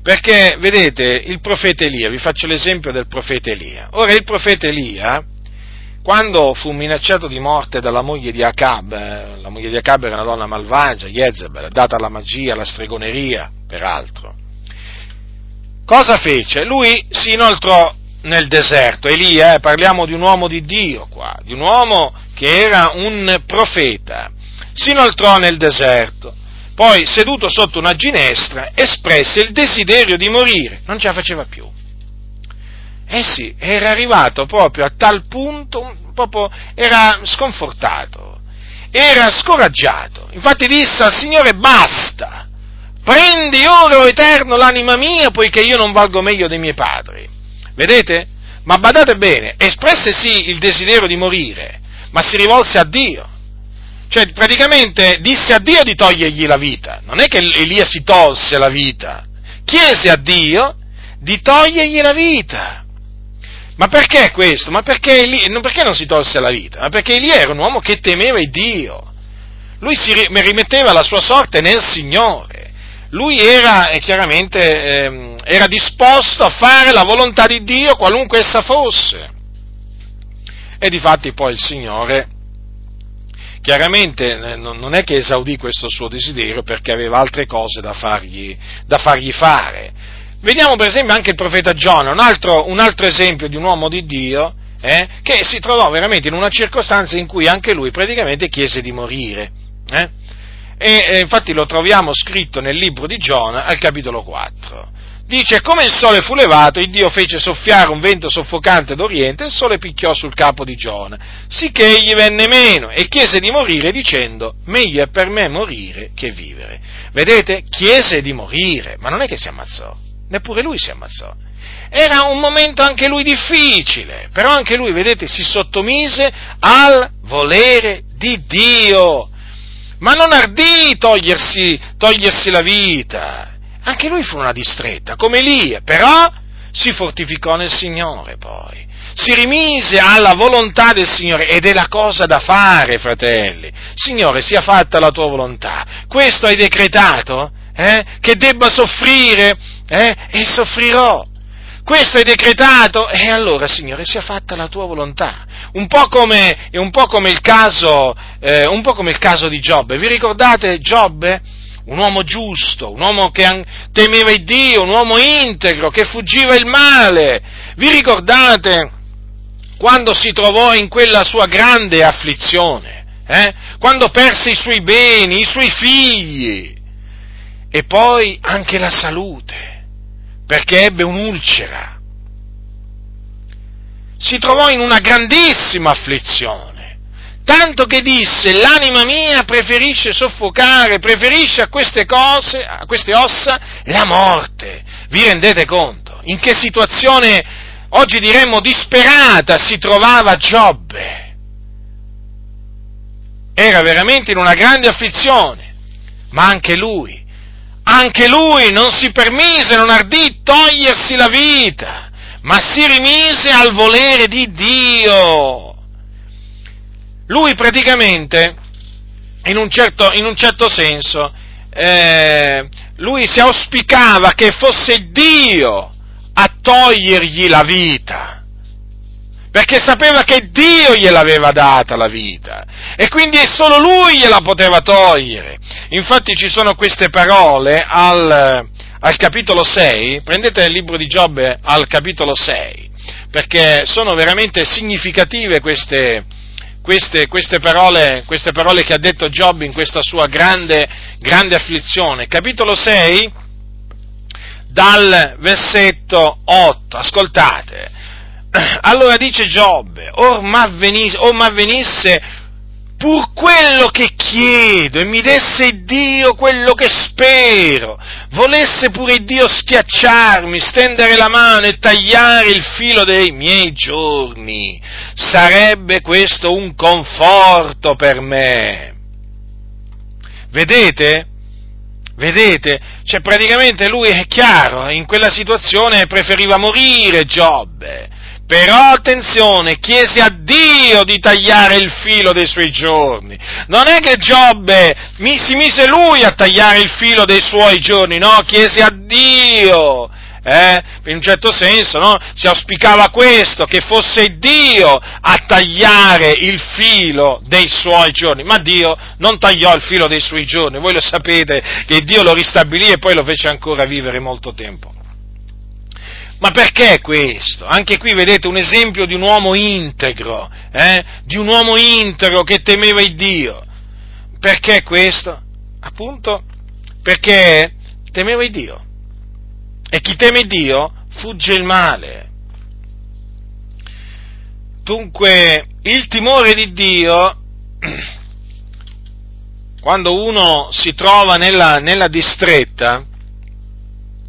Perché, vedete, il profeta Elia, vi faccio l'esempio del profeta Elia. Ora, il profeta Elia, quando fu minacciato di morte dalla moglie di Acab, eh, la moglie di Acab era una donna malvagia, Jezebel, data alla magia, alla stregoneria, peraltro, cosa fece? Lui si inoltrò nel deserto, Elia, eh, parliamo di un uomo di Dio qua, di un uomo che era un profeta, si inoltrò nel deserto poi, seduto sotto una ginestra, espresse il desiderio di morire, non ce la faceva più. Eh sì, era arrivato proprio a tal punto, proprio era sconfortato, era scoraggiato. Infatti disse al Signore basta, prendi ora, o Eterno, l'anima mia, poiché io non valgo meglio dei miei padri. Vedete? Ma badate bene, espresse sì il desiderio di morire, ma si rivolse a Dio cioè, praticamente disse a Dio di togliergli la vita. Non è che Elia si tolse la vita. Chiese a Dio di togliergli la vita. Ma perché questo? Ma perché, Elia, non perché non si tolse la vita? Ma perché Elia era un uomo che temeva il Dio. Lui si rimetteva la sua sorte nel Signore. Lui era eh, chiaramente eh, era disposto a fare la volontà di Dio qualunque essa fosse. E difatti poi il Signore chiaramente eh, non è che esaudì questo suo desiderio perché aveva altre cose da fargli, da fargli fare. Vediamo per esempio anche il profeta Giona, un altro, un altro esempio di un uomo di Dio eh, che si trovò veramente in una circostanza in cui anche lui praticamente chiese di morire. Eh? E eh, infatti lo troviamo scritto nel libro di Giona al capitolo 4 dice come il sole fu levato, il Dio fece soffiare un vento soffocante d'Oriente e il sole picchiò sul capo di Giona, sicché egli venne meno e chiese di morire dicendo meglio è per me morire che vivere. Vedete? Chiese di morire, ma non è che si ammazzò, neppure lui si ammazzò. Era un momento anche lui difficile, però anche lui, vedete, si sottomise al volere di Dio, ma non ardì togliersi, togliersi la vita anche lui fu una distretta, come Elia, però si fortificò nel Signore poi, si rimise alla volontà del Signore ed è la cosa da fare, fratelli. Signore, sia fatta la tua volontà. Questo hai decretato? Eh? Che debba soffrire? Eh? E soffrirò. Questo hai decretato? E allora, Signore, sia fatta la tua volontà. Un po' come, un po come, il, caso, eh, un po come il caso di Giobbe. Vi ricordate Giobbe? un uomo giusto, un uomo che temeva il Dio, un uomo integro, che fuggiva il male. Vi ricordate quando si trovò in quella sua grande afflizione? Eh? Quando perse i suoi beni, i suoi figli e poi anche la salute, perché ebbe un'ulcera. Si trovò in una grandissima afflizione tanto che disse l'anima mia preferisce soffocare, preferisce a queste cose, a queste ossa, la morte. Vi rendete conto? In che situazione, oggi diremmo disperata, si trovava Giobbe? Era veramente in una grande afflizione, ma anche lui, anche lui non si permise, non ardì togliersi la vita, ma si rimise al volere di Dio. Lui praticamente, in un certo, in un certo senso, eh, lui si auspicava che fosse Dio a togliergli la vita, perché sapeva che Dio gliel'aveva data la vita e quindi solo lui gliela poteva togliere. Infatti ci sono queste parole al, al capitolo 6, prendete il libro di Giobbe al capitolo 6, perché sono veramente significative queste, queste, queste, parole, queste parole che ha detto Giobbe in questa sua grande, grande afflizione. Capitolo 6, dal versetto 8, ascoltate. Allora dice Giobbe, or m'avvenisse pur quello che chiedo e mi desse Dio quello che spero, volesse pure Dio schiacciarmi, stendere la mano e tagliare il filo dei miei giorni, sarebbe questo un conforto per me. Vedete? Vedete? Cioè praticamente lui è chiaro, in quella situazione preferiva morire Giobbe però attenzione, chiese a Dio di tagliare il filo dei suoi giorni. Non è che Giobbe mi, si mise lui a tagliare il filo dei suoi giorni, no, chiese a Dio. Eh? In un certo senso, no? Si auspicava questo, che fosse Dio a tagliare il filo dei suoi giorni. Ma Dio non tagliò il filo dei suoi giorni. Voi lo sapete che Dio lo ristabilì e poi lo fece ancora vivere molto tempo. Ma perché questo? Anche qui vedete un esempio di un uomo integro, eh? di un uomo integro che temeva il Dio. Perché questo? Appunto perché temeva il Dio. E chi teme Dio fugge il male. Dunque, il timore di Dio, quando uno si trova nella, nella distretta,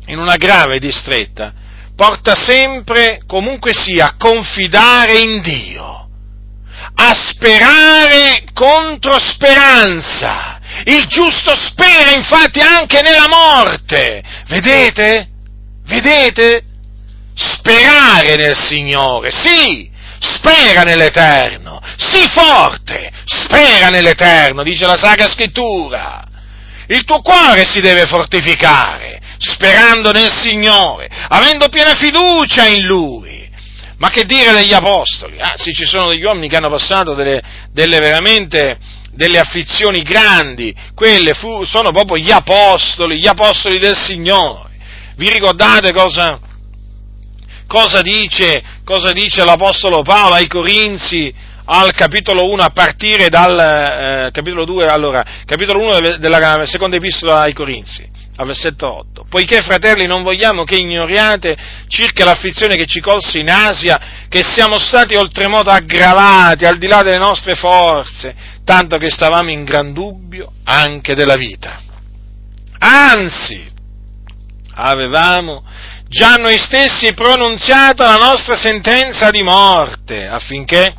in una grave distretta, porta sempre, comunque sia, a confidare in Dio, a sperare contro speranza. Il giusto spera infatti anche nella morte. Vedete? Vedete? Sperare nel Signore, sì, spera nell'Eterno, sii forte, spera nell'Eterno, dice la Sacra Scrittura. Il tuo cuore si deve fortificare sperando nel Signore, avendo piena fiducia in Lui. Ma che dire degli apostoli? Ah, sì, ci sono degli uomini che hanno passato delle, delle veramente delle afflizioni grandi, quelle fu, sono proprio gli apostoli, gli apostoli del Signore. Vi ricordate cosa, cosa, dice, cosa dice l'Apostolo Paolo ai Corinzi al capitolo 1 a partire dal eh, capitolo 2, allora, capitolo 1 della seconda epistola ai Corinzi? al versetto 8. Poiché, fratelli, non vogliamo che ignoriate circa l'afflizione che ci colse in Asia, che siamo stati oltremodo aggravati al di là delle nostre forze, tanto che stavamo in gran dubbio anche della vita. Anzi, avevamo già noi stessi pronunziato la nostra sentenza di morte, affinché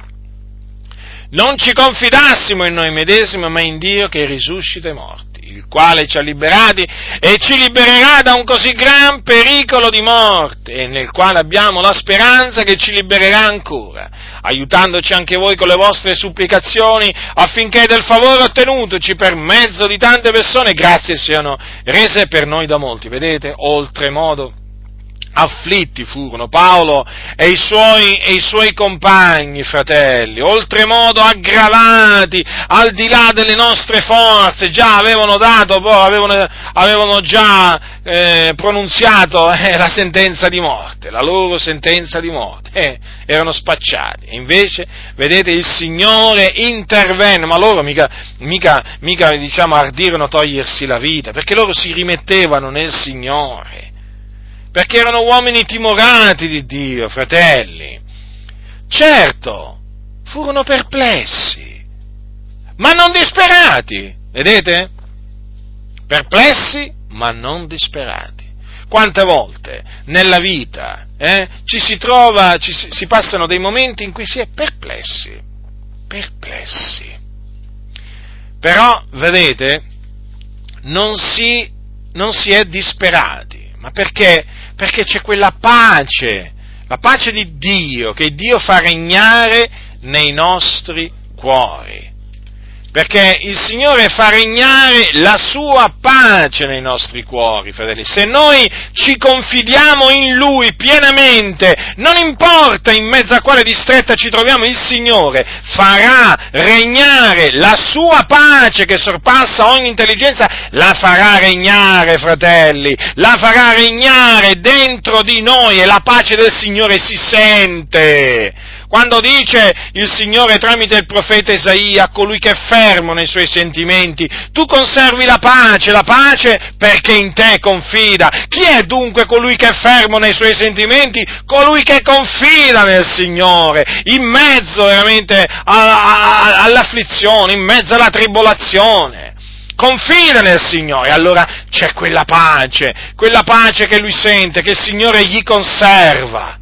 non ci confidassimo in noi medesimi, ma in Dio che risuscita i morti il quale ci ha liberati e ci libererà da un così gran pericolo di morte, e nel quale abbiamo la speranza che ci libererà ancora, aiutandoci anche voi con le vostre supplicazioni affinché del favore ottenutoci per mezzo di tante persone grazie siano rese per noi da molti. Vedete, oltremodo afflitti furono Paolo e i, suoi, e i suoi, compagni, fratelli, oltremodo aggravati, al di là delle nostre forze, già avevano dato, poi avevano, avevano già eh, pronunziato eh, la sentenza di morte, la loro sentenza di morte, eh, erano spacciati. Invece, vedete, il Signore intervenne, ma loro mica, mica, mica diciamo, ardirono togliersi la vita, perché loro si rimettevano nel Signore perché erano uomini timorati di Dio, fratelli. Certo, furono perplessi, ma non disperati, vedete? Perplessi, ma non disperati. Quante volte nella vita eh, ci si trova, ci si, si passano dei momenti in cui si è perplessi, perplessi. Però, vedete, non si, non si è disperati, ma perché perché c'è quella pace, la pace di Dio, che Dio fa regnare nei nostri cuori perché il Signore fa regnare la sua pace nei nostri cuori, fratelli. Se noi ci confidiamo in Lui pienamente, non importa in mezzo a quale distretta ci troviamo, il Signore farà regnare la sua pace che sorpassa ogni intelligenza, la farà regnare, fratelli, la farà regnare dentro di noi e la pace del Signore si sente quando dice il Signore tramite il profeta Isaia colui che è fermo nei suoi sentimenti, tu conservi la pace, la pace perché in te confida. Chi è dunque colui che è fermo nei suoi sentimenti? Colui che confida nel Signore, in mezzo veramente all'afflizione, in mezzo alla tribolazione confida nel Signore, allora c'è quella pace, quella pace che lui sente, che il Signore gli conserva.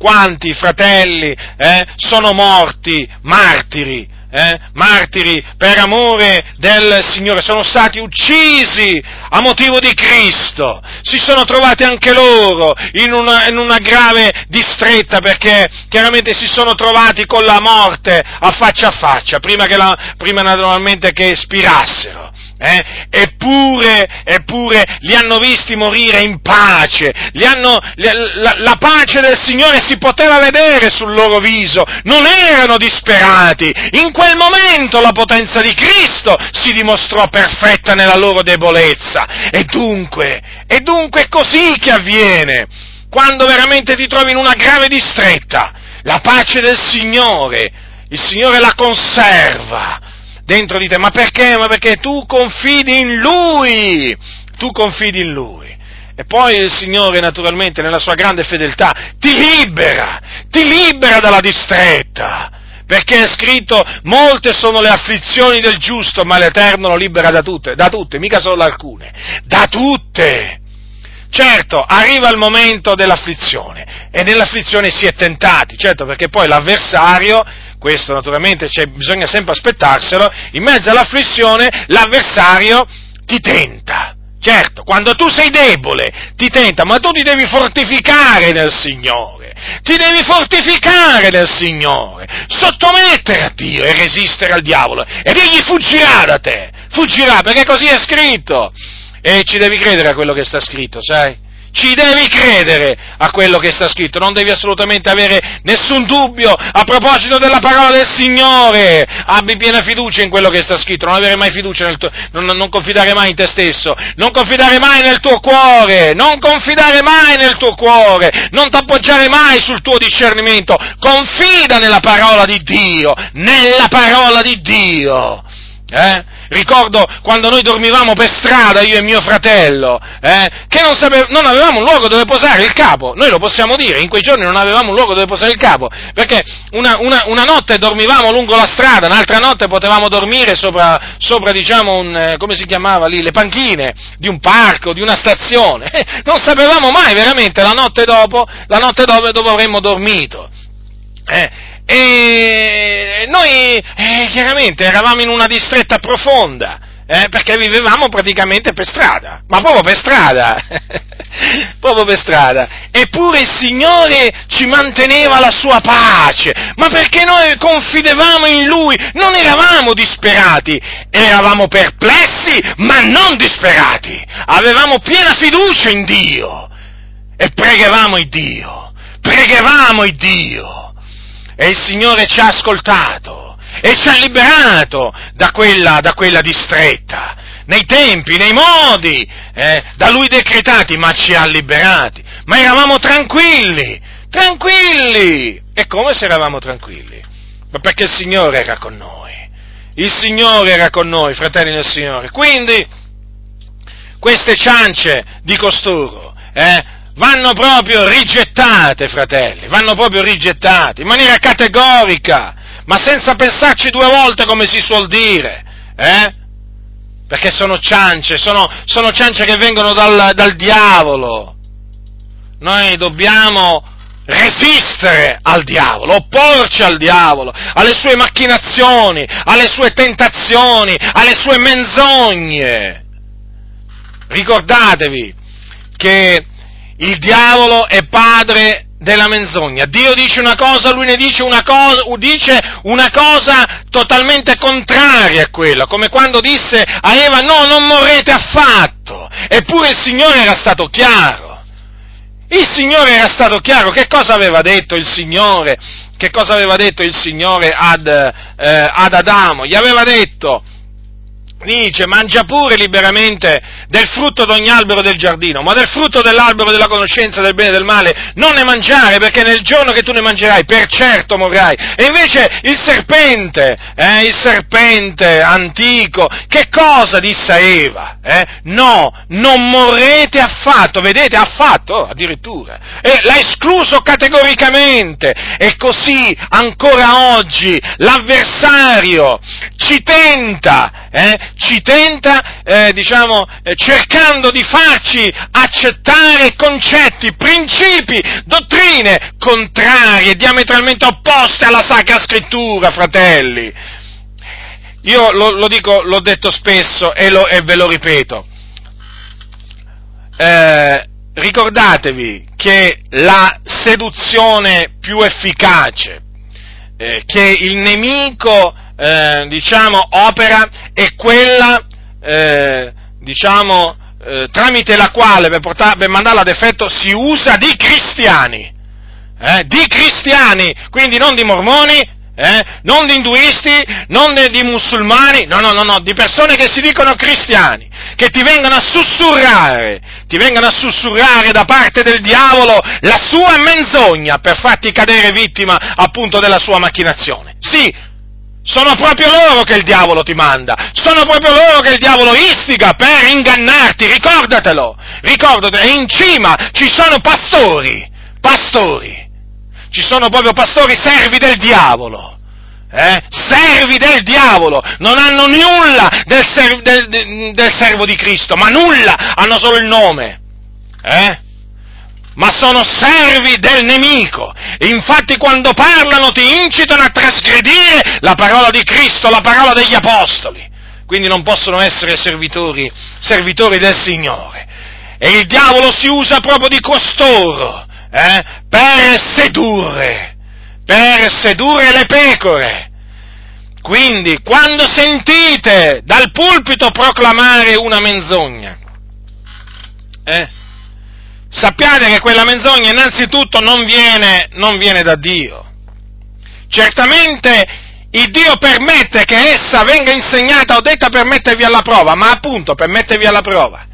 Quanti fratelli eh, sono morti martiri, eh, martiri per amore del Signore, sono stati uccisi a motivo di Cristo, si sono trovati anche loro in una, in una grave distretta perché chiaramente si sono trovati con la morte a faccia a faccia, prima, che la, prima naturalmente che spirassero eh? eppure, eppure li hanno visti morire in pace, hanno, la, la, pace del Signore si poteva vedere sul loro viso, non erano disperati, in quel momento la potenza di Cristo si dimostrò perfetta nella loro debolezza. E dunque, e dunque è così che avviene, quando veramente ti trovi in una grave distretta, la pace del Signore, il Signore la conserva, dentro di te. Ma perché? Ma perché tu confidi in Lui, tu confidi in Lui. E poi il Signore, naturalmente, nella sua grande fedeltà, ti libera, ti libera dalla distretta. Perché è scritto, molte sono le afflizioni del giusto, ma l'Eterno lo libera da tutte, da tutte, mica solo alcune, da tutte. Certo, arriva il momento dell'afflizione e nell'afflizione si è tentati, certo, perché poi l'avversario questo naturalmente bisogna sempre aspettarselo, in mezzo all'afflizione l'avversario ti tenta. Certo, quando tu sei debole ti tenta, ma tu ti devi fortificare nel Signore, ti devi fortificare nel Signore, sottomettere a Dio e resistere al diavolo. Ed egli fuggirà da te, fuggirà perché così è scritto. E ci devi credere a quello che sta scritto, sai? Ci devi credere a quello che sta scritto, non devi assolutamente avere nessun dubbio a proposito della parola del Signore. Abbi piena fiducia in quello che sta scritto, non avere mai fiducia nel tuo, non, non confidare mai in te stesso, non confidare mai nel tuo cuore, non confidare mai nel tuo cuore, non t'appoggiare mai sul tuo discernimento, confida nella parola di Dio, nella parola di Dio. Eh? Ricordo quando noi dormivamo per strada, io e mio fratello, eh, che non, sape- non, avevamo un luogo dove posare il capo, noi lo possiamo dire, in quei giorni non avevamo un luogo dove posare il capo, perché una, una, una notte dormivamo lungo la strada, un'altra notte potevamo dormire sopra, sopra diciamo, un, eh, come si chiamava lì, le panchine di un parco, di una stazione, non sapevamo mai veramente la notte dopo, la notte dopo dove avremmo dormito. Eh, e noi eh, chiaramente eravamo in una distretta profonda, eh, perché vivevamo praticamente per strada, ma proprio per strada, proprio per strada. Eppure il Signore ci manteneva la sua pace, ma perché noi confidevamo in Lui, non eravamo disperati, eravamo perplessi, ma non disperati, avevamo piena fiducia in Dio e preghevamo il Dio, preghevamo il Dio e il Signore ci ha ascoltato e ci ha liberato da quella, da quella distretta, nei tempi, nei modi, eh, da lui decretati, ma ci ha liberati. Ma eravamo tranquilli, tranquilli. E come se eravamo tranquilli? Ma perché il Signore era con noi. Il Signore era con noi, fratelli del Signore. Quindi, queste ciance di costoro, eh, vanno proprio rigettate, fratelli, vanno proprio rigettate in maniera categorica ma senza pensarci due volte come si suol dire, eh? Perché sono ciance, sono, sono ciance che vengono dal, dal diavolo. Noi dobbiamo resistere al diavolo, opporci al diavolo, alle sue macchinazioni, alle sue tentazioni, alle sue menzogne. Ricordatevi che il diavolo è padre della menzogna. Dio dice una cosa, lui ne dice una cosa, dice una cosa totalmente contraria a quella, come quando disse a Eva no, non morrete affatto. Eppure il Signore era stato chiaro. Il Signore era stato chiaro. Che cosa aveva detto il Signore? Che cosa aveva detto il Signore ad, eh, ad Adamo? Gli aveva detto, dice mangia pure liberamente del frutto d'ogni albero del giardino, ma del frutto dell'albero della conoscenza del bene e del male non ne mangiare, perché nel giorno che tu ne mangerai, per certo morrai. E invece il serpente, eh, il serpente antico, che cosa disse a Eva? Eh? No, non morrete affatto, vedete, affatto, addirittura. E l'ha escluso categoricamente. E così ancora oggi l'avversario ci tenta, eh, ci tenta, eh, diciamo, eh, cercando di farci accettare concetti, principi, dottrine contrarie, diametralmente opposte alla Sacra Scrittura, fratelli. Io lo, lo dico, l'ho detto spesso e, lo, e ve lo ripeto. Eh, ricordatevi che la seduzione più efficace eh, che il nemico eh, diciamo, opera è quella, eh, diciamo, eh, tramite la quale per, portare, per mandarla ad effetto si usa di cristiani, eh, di cristiani, quindi non di mormoni, eh, non di induisti, non di, musulmani, no, no, no, no, di persone che si dicono cristiani, che ti vengono a sussurrare, ti vengono a sussurrare da parte del diavolo la sua menzogna per farti cadere vittima appunto della sua macchinazione. Sì, sono proprio loro che il diavolo ti manda, sono proprio loro che il diavolo istiga per ingannarti, ricordatelo, ricordatelo, e in cima ci sono pastori, pastori, ci sono proprio pastori servi del diavolo, eh? servi del diavolo, non hanno nulla del, serv- del, del, servo di Cristo, ma nulla, hanno solo il nome, eh? Ma sono servi del nemico. Infatti quando parlano ti incitano a trasgredire la parola di Cristo, la parola degli Apostoli. Quindi non possono essere servitori, servitori del Signore. E il diavolo si usa proprio di costoro eh, per sedurre, per sedurre le pecore. Quindi, quando sentite dal pulpito proclamare una menzogna, eh, sappiate che quella menzogna innanzitutto non viene, non viene da Dio. Certamente il Dio permette che essa venga insegnata o detta per mettervi alla prova, ma appunto per mettervi alla prova.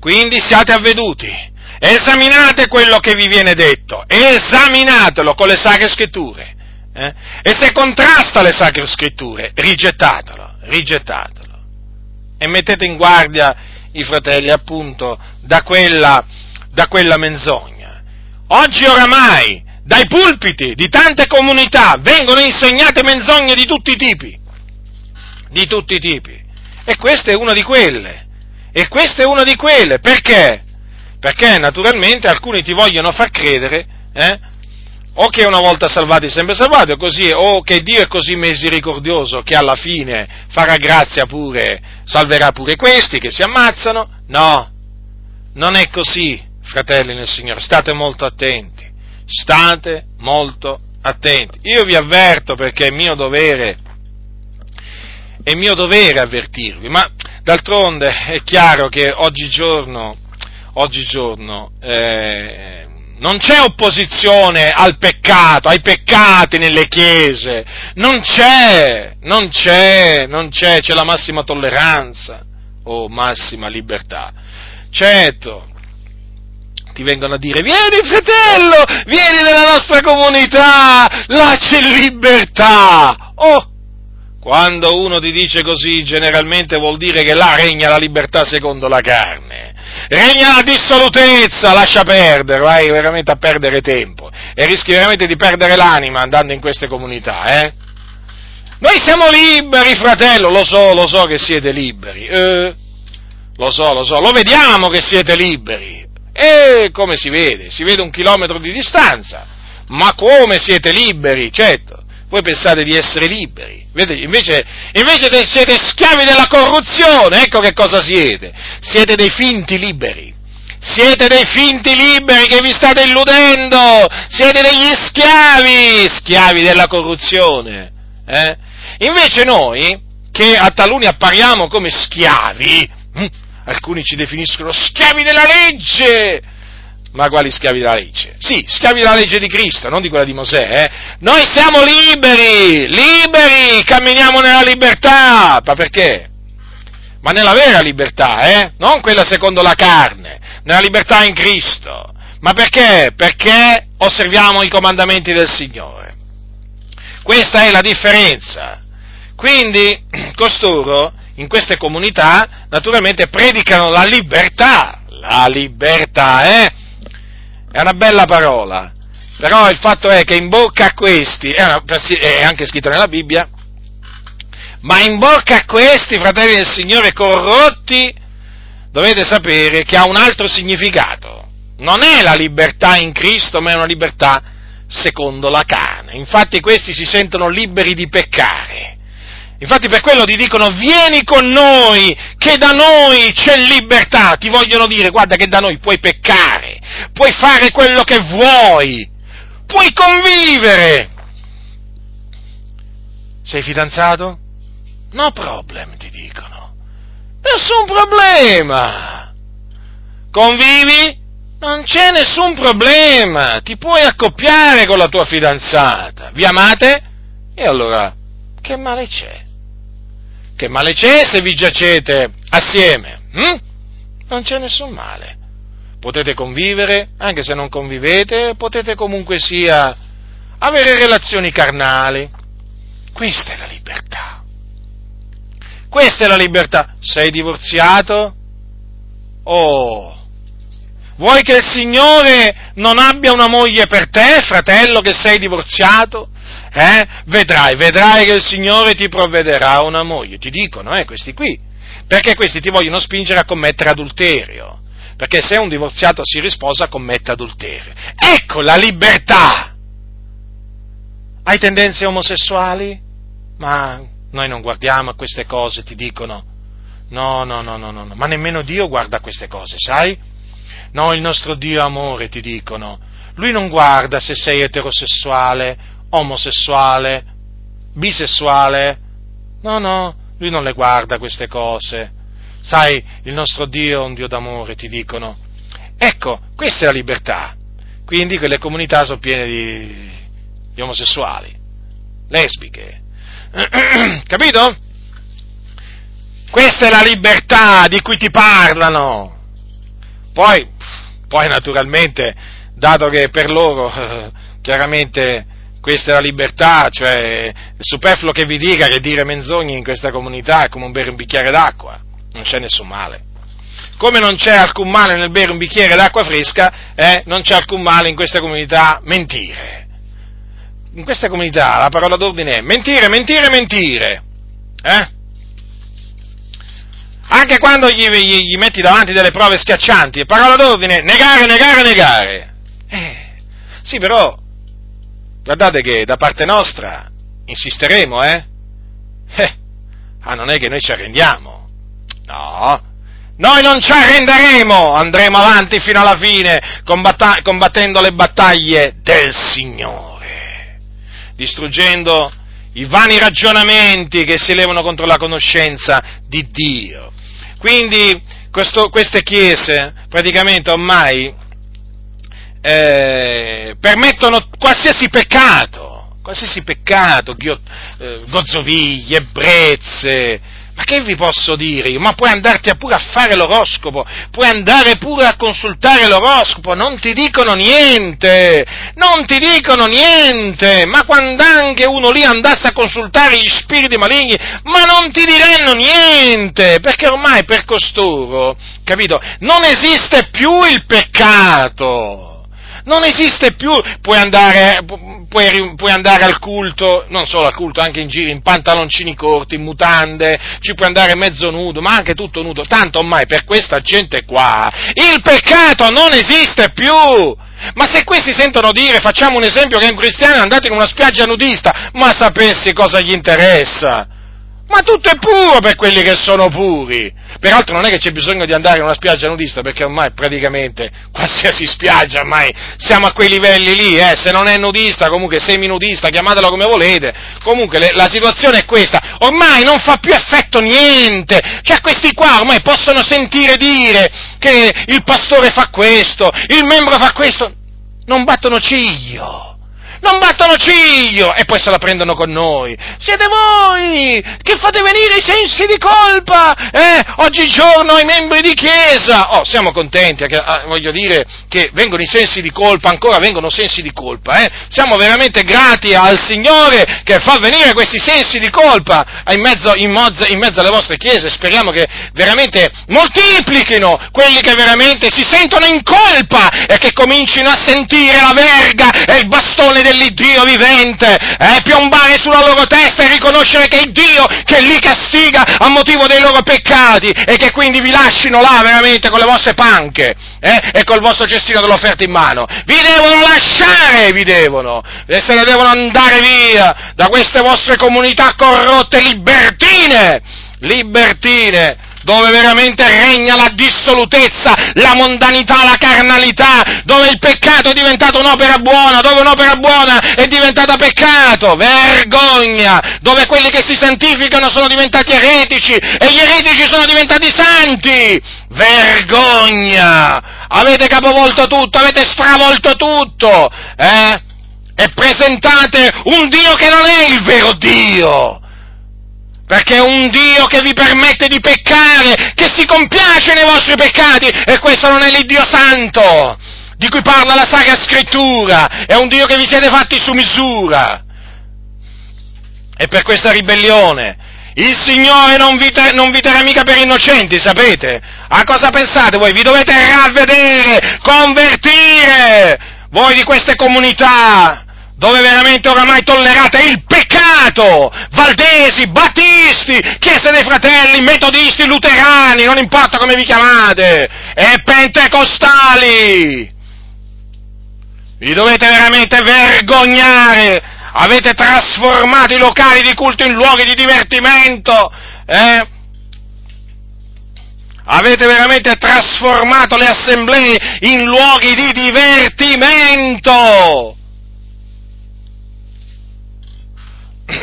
Quindi siate avveduti, esaminate quello che vi viene detto, esaminatelo con le sacre scritture. Eh? E se contrasta le sacre scritture, rigettatelo, rigettatelo. E mettete in guardia i fratelli appunto da quella da quella menzogna. Oggi oramai dai pulpiti di tante comunità vengono insegnate menzogne di tutti i tipi, di tutti i tipi. E questa è una di quelle. E questa è una di quelle. Perché? Perché naturalmente alcuni ti vogliono far credere eh, o che una volta salvati sempre salvati, o, così, o che Dio è così misericordioso che alla fine farà grazia pure, salverà pure questi che si ammazzano. No, non è così, fratelli nel Signore, state molto attenti, state molto attenti. Io vi avverto perché è mio dovere, è mio dovere avvertirvi, ma d'altronde è chiaro che oggigiorno, oggigiorno eh, non c'è opposizione al peccato, ai peccati nelle chiese, non c'è, non c'è, non c'è, c'è la massima tolleranza o massima libertà. Certo, ti vengono a dire vieni fratello, vieni nella nostra comunità, là c'è libertà. Oh, quando uno ti dice così generalmente vuol dire che là regna la libertà secondo la carne regna la dissolutezza, lascia perdere, vai veramente a perdere tempo e rischi veramente di perdere l'anima andando in queste comunità, eh? Noi siamo liberi, fratello, lo so, lo so che siete liberi, eh, lo so, lo so, lo vediamo che siete liberi, e come si vede? Si vede un chilometro di distanza, ma come siete liberi, certo, voi pensate di essere liberi, invece, invece siete schiavi della corruzione, ecco che cosa siete, siete dei finti liberi. Siete dei finti liberi che vi state illudendo, siete degli schiavi, schiavi della corruzione. Eh? Invece noi, che a taluni appariamo come schiavi, hm, alcuni ci definiscono schiavi della legge, ma quali schiavi della legge? Sì, schiavi della legge di Cristo, non di quella di Mosè. Eh? Noi siamo liberi, liberi, camminiamo nella libertà. Ma perché? Ma nella vera libertà, eh? Non quella secondo la carne, nella libertà in Cristo. Ma perché? Perché osserviamo i comandamenti del Signore. Questa è la differenza. Quindi, costoro, in queste comunità, naturalmente predicano la libertà. La libertà, eh? è una bella parola, però il fatto è che in bocca a questi, è, una, è anche scritto nella Bibbia, ma in bocca a questi fratelli del Signore corrotti, dovete sapere che ha un altro significato. Non è la libertà in Cristo, ma è una libertà secondo la carne. Infatti questi si sentono liberi di peccare. Infatti per quello ti dicono vieni con noi, che da noi c'è libertà. Ti vogliono dire guarda che da noi puoi peccare, puoi fare quello che vuoi, puoi convivere. Sei fidanzato? No problem, ti dicono. Nessun problema. Convivi? Non c'è nessun problema. Ti puoi accoppiare con la tua fidanzata. Vi amate? E allora, che male c'è? Che male c'è se vi giacete assieme? Hm? Non c'è nessun male. Potete convivere, anche se non convivete, potete comunque sia avere relazioni carnali. Questa è la libertà. Questa è la libertà. Sei divorziato? Oh, vuoi che il Signore non abbia una moglie per te, fratello, che sei divorziato? Eh? vedrai, vedrai che il Signore ti provvederà una moglie. Ti dicono, eh, questi qui, perché questi ti vogliono spingere a commettere adulterio. Perché se un divorziato si risposa, commette adulterio. Ecco la libertà! Hai tendenze omosessuali? Ma noi non guardiamo a queste cose, ti dicono. No, no, no, no, no, ma nemmeno Dio guarda queste cose, sai? No, il nostro Dio amore, ti dicono. Lui non guarda se sei eterosessuale omosessuale, bisessuale. No, no, lui non le guarda queste cose. Sai, il nostro Dio è un Dio d'amore, ti dicono. Ecco, questa è la libertà. Quindi quelle comunità sono piene di, di omosessuali, lesbiche. Capito? Questa è la libertà di cui ti parlano. Poi, poi naturalmente, dato che per loro chiaramente questa è la libertà, cioè è superfluo che vi dica che dire menzogne in questa comunità è come bere un bicchiere d'acqua, non c'è nessun male. Come non c'è alcun male nel bere un bicchiere d'acqua fresca, eh, non c'è alcun male in questa comunità mentire. In questa comunità la parola d'ordine è mentire, mentire, mentire. Eh? Anche quando gli, gli, gli, metti davanti delle prove schiaccianti, parola d'ordine, negare, negare, negare. Eh, sì, però guardate che da parte nostra insisteremo, eh? eh ah, non è che noi ci arrendiamo. No, noi non ci arrenderemo, andremo avanti fino alla fine combatta- combattendo le battaglie del Signore, distruggendo i vani ragionamenti che si levano contro la conoscenza di Dio. Quindi questo, queste chiese praticamente ormai eh, permettono qualsiasi peccato, qualsiasi peccato, ghio, eh, gozzoviglie, ebbrezze, ma che vi posso dire? Ma puoi andarti pure a fare l'oroscopo, puoi andare pure a consultare l'oroscopo, non ti dicono niente, non ti dicono niente, ma quando anche uno lì andasse a consultare gli spiriti maligni, ma non ti diranno niente, perché ormai per costoro, capito, non esiste più il peccato non esiste più, puoi andare, puoi, puoi andare, al culto, non solo al culto, anche in giro, in pantaloncini corti, in mutande, ci puoi andare mezzo nudo, ma anche tutto nudo, tanto ormai per questa gente qua il peccato non esiste più! Ma se questi sentono dire, facciamo un esempio, che un cristiano è andato in una spiaggia nudista, ma sapessi cosa gli interessa? Ma tutto è puro per quelli che sono puri. Peraltro non è che c'è bisogno di andare in una spiaggia nudista, perché ormai praticamente qualsiasi spiaggia, ormai siamo a quei livelli lì, eh? se non è nudista, comunque semi-nudista, chiamatela come volete. Comunque le, la situazione è questa, ormai non fa più effetto niente. Cioè questi qua ormai possono sentire dire che il pastore fa questo, il membro fa questo, non battono ciglio non battono ciglio e poi se la prendono con noi. Siete voi che fate venire i sensi di colpa, eh? Oggigiorno ai membri di chiesa. Oh, siamo contenti, che, ah, voglio dire che vengono i sensi di colpa, ancora vengono sensi di colpa, eh? Siamo veramente grati al Signore che fa venire questi sensi di colpa in mezzo, in mozza, in mezzo alle vostre chiese. Speriamo che veramente moltiplichino quelli che veramente si sentono in colpa e che comincino a sentire la verga e il bastone del dell'Iddio vivente, eh, piombare sulla loro testa e riconoscere che è Dio che li castiga a motivo dei loro peccati e che quindi vi lasciano là veramente con le vostre panche eh, e col vostro cestino dell'offerta in mano. Vi devono lasciare, vi devono, e se ne devono andare via da queste vostre comunità corrotte libertine, libertine, dove veramente regna la dissolutezza, la mondanità, la carnalità, dove il peccato è diventato un'opera buona, dove un'opera buona è diventata peccato, vergogna, dove quelli che si santificano sono diventati eretici e gli eretici sono diventati santi, vergogna! Avete capovolto tutto, avete stravolto tutto, eh? E presentate un Dio che non è il vero Dio! Perché è un Dio che vi permette di peccare, che si compiace nei vostri peccati, e questo non è l'Iddio Santo, di cui parla la Sacra Scrittura, è un Dio che vi siete fatti su misura. E per questa ribellione il Signore non vi, te, non vi terrà mica per innocenti, sapete? A cosa pensate voi? Vi dovete ravvedere, convertire, voi di queste comunità, dove veramente oramai tollerate il peccato, valdesi, battisti, chiese dei fratelli, metodisti, luterani, non importa come vi chiamate, e pentecostali. Vi dovete veramente vergognare, avete trasformato i locali di culto in luoghi di divertimento, eh? Avete veramente trasformato le assemblee in luoghi di divertimento!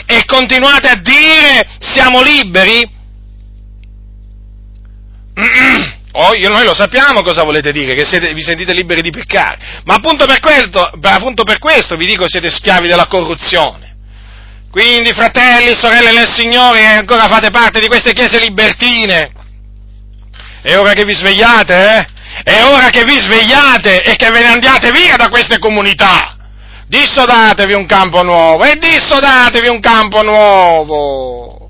E continuate a dire siamo liberi? Oh, noi lo sappiamo cosa volete dire, che siete, vi sentite liberi di peccare, ma appunto per, questo, appunto per questo vi dico siete schiavi della corruzione. Quindi, fratelli, sorelle nel Signore, che ancora fate parte di queste chiese libertine, è ora che vi svegliate, eh? È ora che vi svegliate e che ve ne andiate via da queste comunità dissodatevi un campo nuovo e dissodatevi un campo nuovo.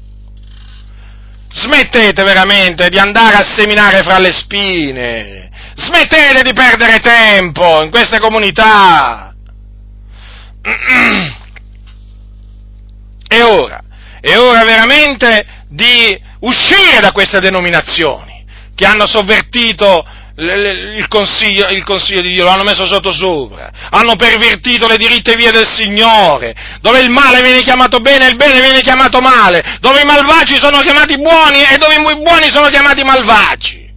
Smettete veramente di andare a seminare fra le spine. Smettete di perdere tempo in queste comunità. È ora, è ora veramente di uscire da queste denominazioni che hanno sovvertito il consiglio, il consiglio, di Dio, l'hanno messo sotto sopra, hanno pervertito le diritte vie del Signore, dove il male viene chiamato bene e il bene viene chiamato male, dove i malvagi sono chiamati buoni e dove i buoni sono chiamati malvagi.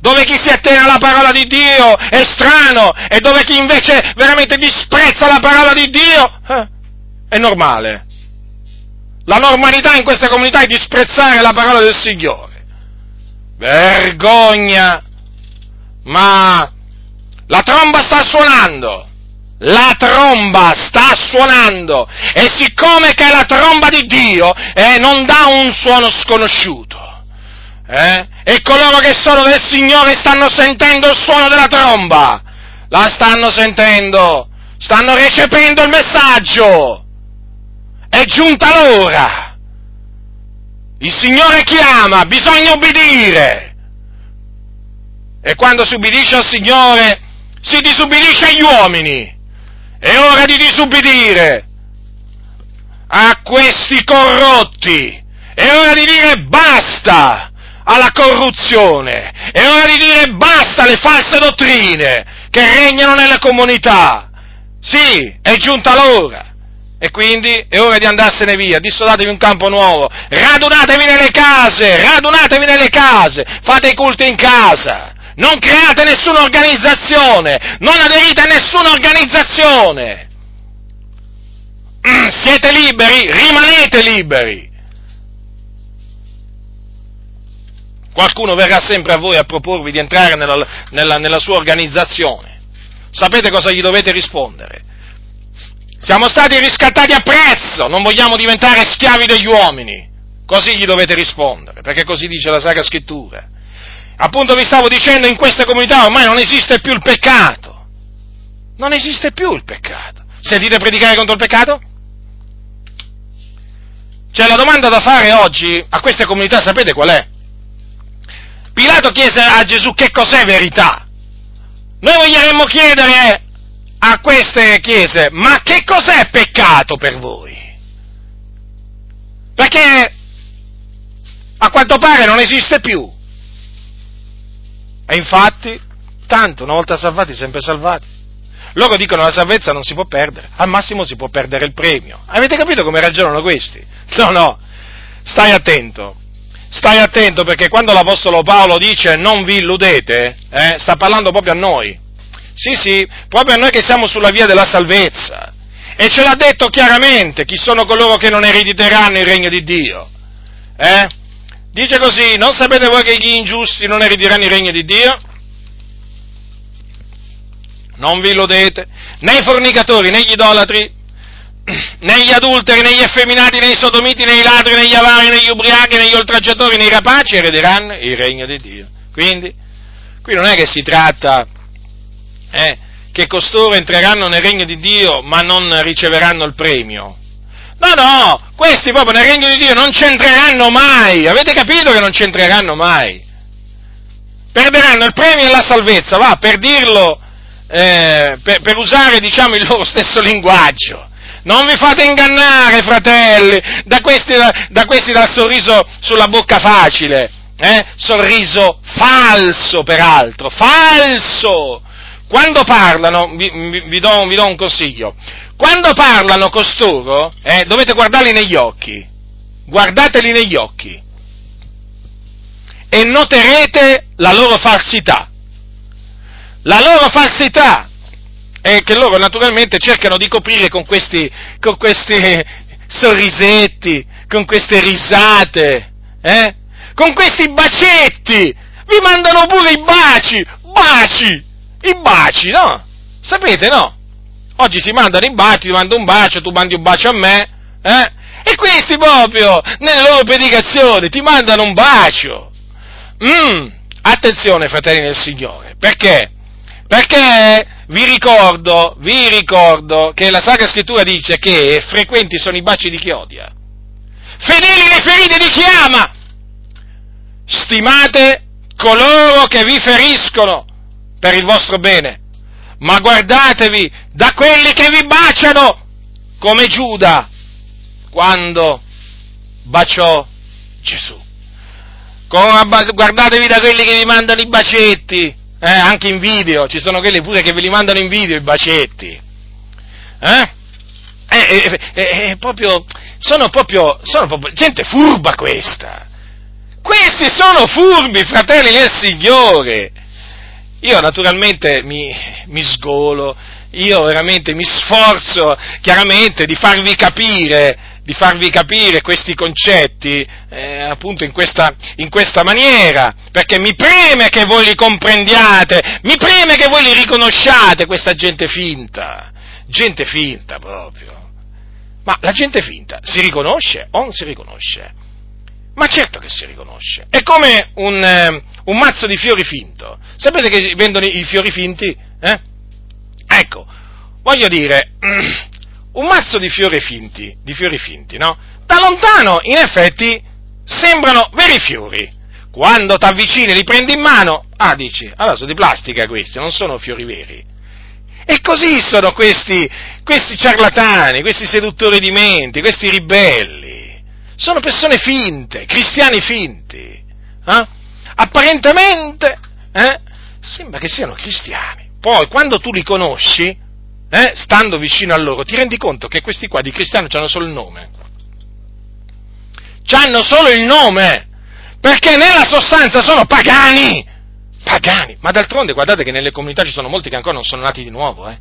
Dove chi si attiene alla parola di Dio è strano e dove chi invece veramente disprezza la parola di Dio eh, è normale. La normalità in questa comunità è disprezzare la parola del Signore. Vergogna! Ma la tromba sta suonando. La tromba sta suonando. E siccome che è la tromba di Dio eh, non dà un suono sconosciuto. Eh, e coloro che sono del Signore stanno sentendo il suono della tromba, la stanno sentendo, stanno recependo il messaggio, è giunta l'ora, il Signore chiama, bisogna obbedire. E quando si ubbidisce al Signore, si disubbidisce agli uomini. È ora di disubbidire a questi corrotti. È ora di dire basta alla corruzione. È ora di dire basta alle false dottrine che regnano nella comunità. Sì, è giunta l'ora. E quindi è ora di andarsene via, dissodatevi un campo nuovo, radunatevi nelle case, radunatevi nelle case, fate i culti in casa, non create nessuna organizzazione, non aderite a nessuna organizzazione. Siete liberi, rimanete liberi. Qualcuno verrà sempre a voi a proporvi di entrare nella, nella, nella sua organizzazione. Sapete cosa gli dovete rispondere? Siamo stati riscattati a prezzo, non vogliamo diventare schiavi degli uomini. Così gli dovete rispondere, perché così dice la Sacra Scrittura appunto vi stavo dicendo, in queste comunità ormai non esiste più il peccato. Non esiste più il peccato. Sentite predicare contro il peccato? Cioè la domanda da fare oggi a queste comunità sapete qual è? Pilato chiese a Gesù che cos'è verità. Noi voglieremmo chiedere a queste chiese, ma che cos'è peccato per voi? Perché a quanto pare non esiste più. E infatti, tanto, una volta salvati, sempre salvati. Loro dicono la salvezza non si può perdere, al massimo si può perdere il premio. Avete capito come ragionano questi? No, no, stai attento, stai attento perché quando l'Apostolo Paolo dice non vi illudete, eh, sta parlando proprio a noi. Sì, sì, proprio a noi che siamo sulla via della salvezza. E ce l'ha detto chiaramente chi sono coloro che non erediteranno il regno di Dio. Eh? Dice così, non sapete voi che gli ingiusti non erediteranno il regno di Dio? Non vi illudete, né i fornicatori, né gli idolatri, né gli adulteri, né gli effeminati, né i sodomiti, né i ladri, né gli avari, né gli ubriachi, né gli oltraggiatori, né i rapaci erederanno il regno di Dio. Quindi, qui non è che si tratta eh, che costoro entreranno nel regno di Dio ma non riceveranno il premio. No, no, questi proprio nel regno di Dio non c'entreranno mai, avete capito che non c'entreranno mai? Perderanno il premio e la salvezza, va, per dirlo, eh, per, per usare, diciamo, il loro stesso linguaggio. Non vi fate ingannare, fratelli, da questi, da questi dal sorriso sulla bocca facile, eh? sorriso falso peraltro, falso! Quando parlano, vi, vi, do, vi do un consiglio, quando parlano costoro, eh, dovete guardarli negli occhi, guardateli negli occhi e noterete la loro falsità. La loro falsità è che loro naturalmente cercano di coprire con questi, con questi sorrisetti, con queste risate, eh? con questi bacetti. Vi mandano pure i baci, baci, i baci, no? Sapete, no? Oggi si mandano i baci, ti mando un bacio, tu mandi un bacio a me, eh? E questi proprio, nelle loro predicazioni, ti mandano un bacio. Mm, attenzione, fratelli del Signore, perché? Perché vi ricordo, vi ricordo che la Sacra Scrittura dice che frequenti sono i baci di chi odia. Fedeli le ferite di chi ama. Stimate coloro che vi feriscono per il vostro bene ma guardatevi da quelli che vi baciano, come Giuda, quando baciò Gesù. Guardatevi da quelli che vi mandano i bacetti, Eh, anche in video, ci sono quelli pure che ve li mandano in video i bacetti. Eh? È, è, è, proprio, sono proprio, sono proprio gente furba questa. Questi sono furbi, fratelli del Signore. Io naturalmente mi, mi sgolo, io veramente mi sforzo chiaramente di farvi capire di farvi capire questi concetti eh, appunto in questa, in questa, maniera, perché mi preme che voi li comprendiate, mi preme che voi li riconosciate, questa gente finta, gente finta proprio. Ma la gente finta si riconosce o non si riconosce? Ma certo che si riconosce. È come un, eh, un mazzo di fiori finto. Sapete che vendono i fiori finti? Eh? Ecco, voglio dire, un mazzo di fiori finti, di fiori finti, no? Da lontano, in effetti, sembrano veri fiori. Quando ti avvicini e li prendi in mano, ah, dici, allora sono di plastica questi, non sono fiori veri. E così sono questi, questi ciarlatani, questi seduttori di menti, questi ribelli. Sono persone finte, cristiani finti. Eh? Apparentemente, eh, sembra che siano cristiani. Poi, quando tu li conosci, eh, stando vicino a loro, ti rendi conto che questi qua di cristiano hanno solo il nome. Hanno solo il nome, perché nella sostanza sono pagani. Pagani. Ma d'altronde guardate che nelle comunità ci sono molti che ancora non sono nati di nuovo, eh.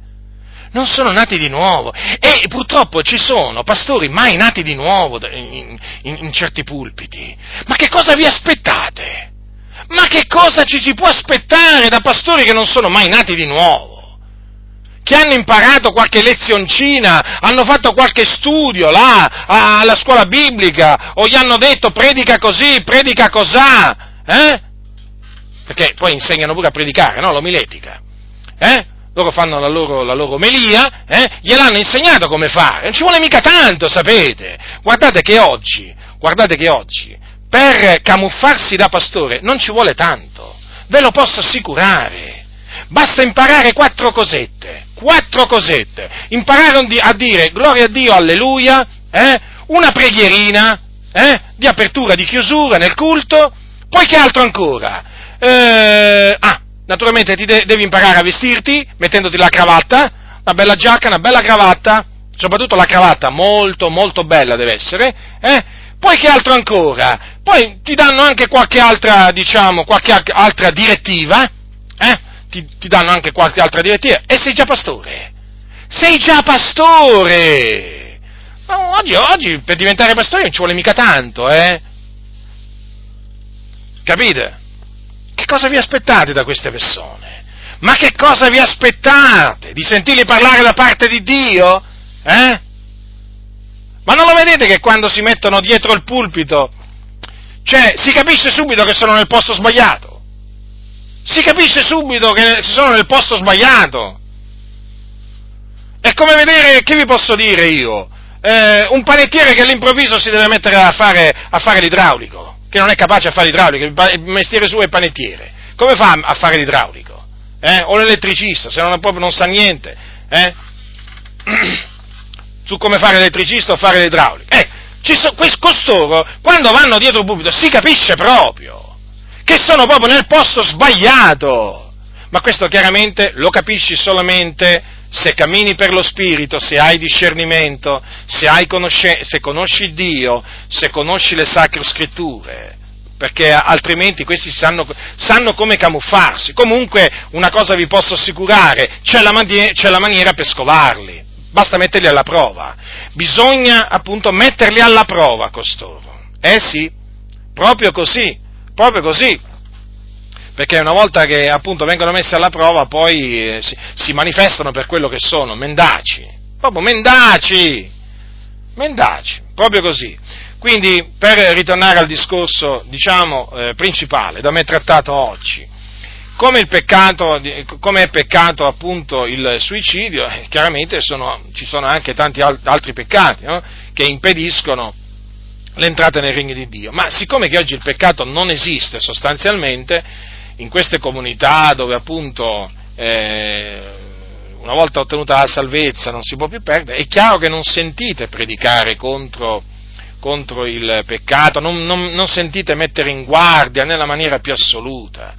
Non sono nati di nuovo. E purtroppo ci sono pastori mai nati di nuovo in, in, in certi pulpiti. Ma che cosa vi aspettate? Ma che cosa ci si può aspettare da pastori che non sono mai nati di nuovo? che hanno imparato qualche lezioncina, hanno fatto qualche studio là alla scuola biblica, o gli hanno detto predica così, predica cosà, eh? Perché poi insegnano pure a predicare, no? L'omiletica, eh? Loro fanno la loro, la loro omelia, eh? Gliel'hanno insegnato come fare, non ci vuole mica tanto, sapete? Guardate che oggi, guardate che oggi, per camuffarsi da pastore non ci vuole tanto, ve lo posso assicurare. Basta imparare quattro cosette, quattro cosette. Imparare a dire gloria a Dio, alleluia, eh? una preghierina eh? di apertura, di chiusura nel culto, poi che altro ancora? Eh, ah, naturalmente ti de- devi imparare a vestirti mettendoti la cravatta, una bella giacca, una bella cravatta, soprattutto la cravatta molto molto bella deve essere, eh? Poi che altro ancora? Poi ti danno anche qualche altra, diciamo, qualche altra direttiva, eh? ti, ti danno anche qualche altra direttiva e sei già pastore. Sei già pastore! Ma oggi, oggi per diventare pastore non ci vuole mica tanto, eh? Capite? Cosa vi aspettate da queste persone? Ma che cosa vi aspettate? Di sentirli parlare da parte di Dio? Eh? Ma non lo vedete che quando si mettono dietro il pulpito, cioè si capisce subito che sono nel posto sbagliato? si capisce subito che sono nel posto sbagliato. È come vedere, che vi posso dire io, eh, un panettiere che all'improvviso si deve mettere a fare, a fare l'idraulico, che non è capace a fare l'idraulico, il mestiere suo è panettiere. Come fa a fare l'idraulico? Eh? O l'elettricista, se non, proprio non sa niente. Eh? Su come fare l'elettricista o fare l'idraulico. Eh, so, costoro, quando vanno dietro pubblico, si capisce proprio che sono proprio nel posto sbagliato. Ma questo chiaramente lo capisci solamente se cammini per lo Spirito, se hai discernimento, se, hai conosce- se conosci Dio, se conosci le sacre scritture perché altrimenti questi sanno, sanno, come camuffarsi. Comunque, una cosa vi posso assicurare, c'è la, manie- c'è la, maniera per scovarli, basta metterli alla prova. Bisogna appunto metterli alla prova costoro. Eh sì, proprio così proprio così, perché una volta che appunto vengono messi alla prova poi eh, si, si, manifestano per quello che sono, mendaci, proprio mendaci, mendaci, proprio così. Quindi per ritornare al discorso, diciamo, eh, principale da me trattato oggi, come, peccato, come, è peccato appunto il suicidio, eh, chiaramente sono, ci sono anche tanti altri peccati no? che impediscono l'entrata nel regno di Dio. Ma siccome che oggi il peccato non esiste sostanzialmente, in queste comunità dove appunto eh, una volta ottenuta la salvezza non si può più perdere, è chiaro che non sentite predicare contro, contro il peccato, non, non, non, sentite mettere in guardia nella maniera più assoluta.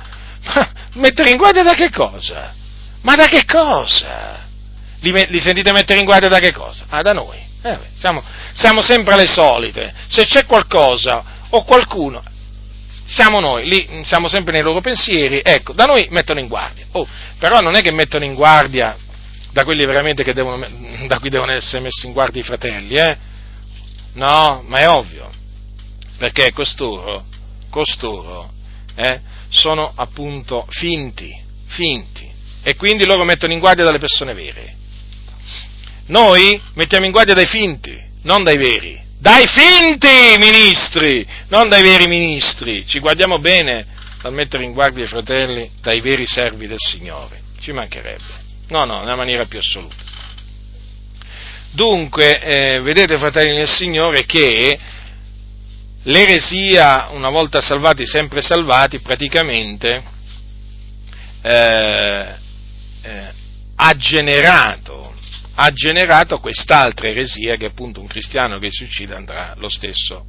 Mettere in guardia da che cosa? Ma da che cosa? Li, li sentite mettere in guardia da che cosa? Ah, da noi. Eh, siamo, siamo sempre le solite. Se c'è qualcosa o qualcuno, siamo noi, lì siamo sempre nei loro pensieri, ecco, da noi mettono in guardia. Oh, però non è che mettono in guardia da quelli veramente che devono, da cui devono essere messi in guardia i fratelli, eh? No, ma è ovvio, perché costoro, costoro, eh, sono appunto finti, finti, e quindi loro mettono in guardia dalle persone vere. Noi mettiamo in guardia dai finti, non dai veri. Dai finti ministri, non dai veri ministri. Ci guardiamo bene dal mettere in guardia i fratelli dai veri servi del Signore. Ci mancherebbe. No, no, nella maniera più assoluta. Dunque, eh, vedete fratelli del Signore che l'eresia, una volta salvati, sempre salvati, praticamente eh, eh, ha generato ha generato quest'altra eresia che appunto un cristiano che si uccide andrà lo stesso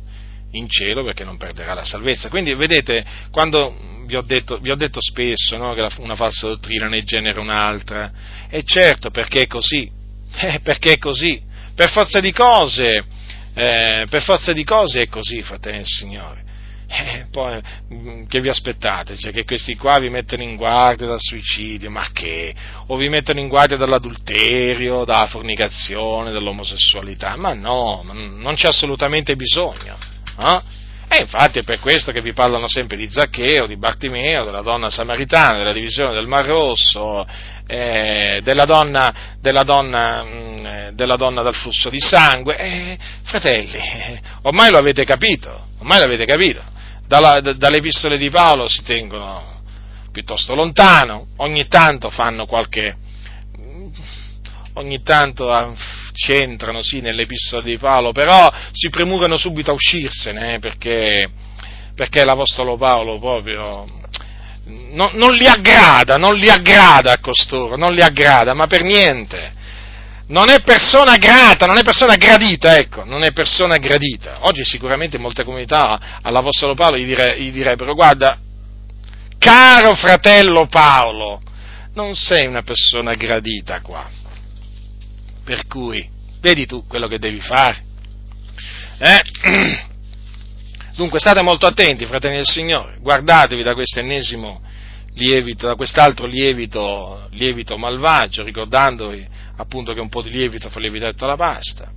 in cielo perché non perderà la salvezza. Quindi vedete, quando vi ho detto, vi ho detto spesso no, che una falsa dottrina ne genera un'altra, e certo perché è così, eh, perché è così, per forza di cose, eh, per forza di cose è così, fratelli del Signore. Eh, poi mm, che vi aspettate? Cioè che questi qua vi mettono in guardia dal suicidio, ma che? O vi mettono in guardia dall'adulterio, dalla fornicazione, dall'omosessualità? Ma no, non c'è assolutamente bisogno. Eh? E infatti è per questo che vi parlano sempre di Zaccheo, di Bartimeo, della donna samaritana, della divisione del Mar Rosso, eh, della, donna, della, donna, mh, mm, eh, della, donna, dal flusso di sangue. Eh, fratelli, ormai lo avete capito, ormai l'avete capito dalla, dalle epistole di Paolo si tengono piuttosto lontano, ogni tanto fanno qualche, ogni tanto ah, c'entrano sì nelle epistole di Paolo, però si premurano subito a uscirsene, eh, perché, perché l'Apostolo Paolo proprio non, non, li aggrada, non li aggrada a costoro, non li aggrada, ma per niente non è persona grata, non è persona gradita, ecco, non è persona gradita. Oggi sicuramente molte comunità all'Apostolo Paolo gli, dire, gli direbbero, guarda, caro fratello Paolo, non sei una persona gradita qua. Per cui, vedi tu quello che devi fare. Eh? Dunque state molto attenti, fratelli del Signore, guardatevi da questo ennesimo lievito, da quest'altro lievito, lievito malvagio, ricordandovi appunto che un po' di lievito fa lievitare tutta la pasta.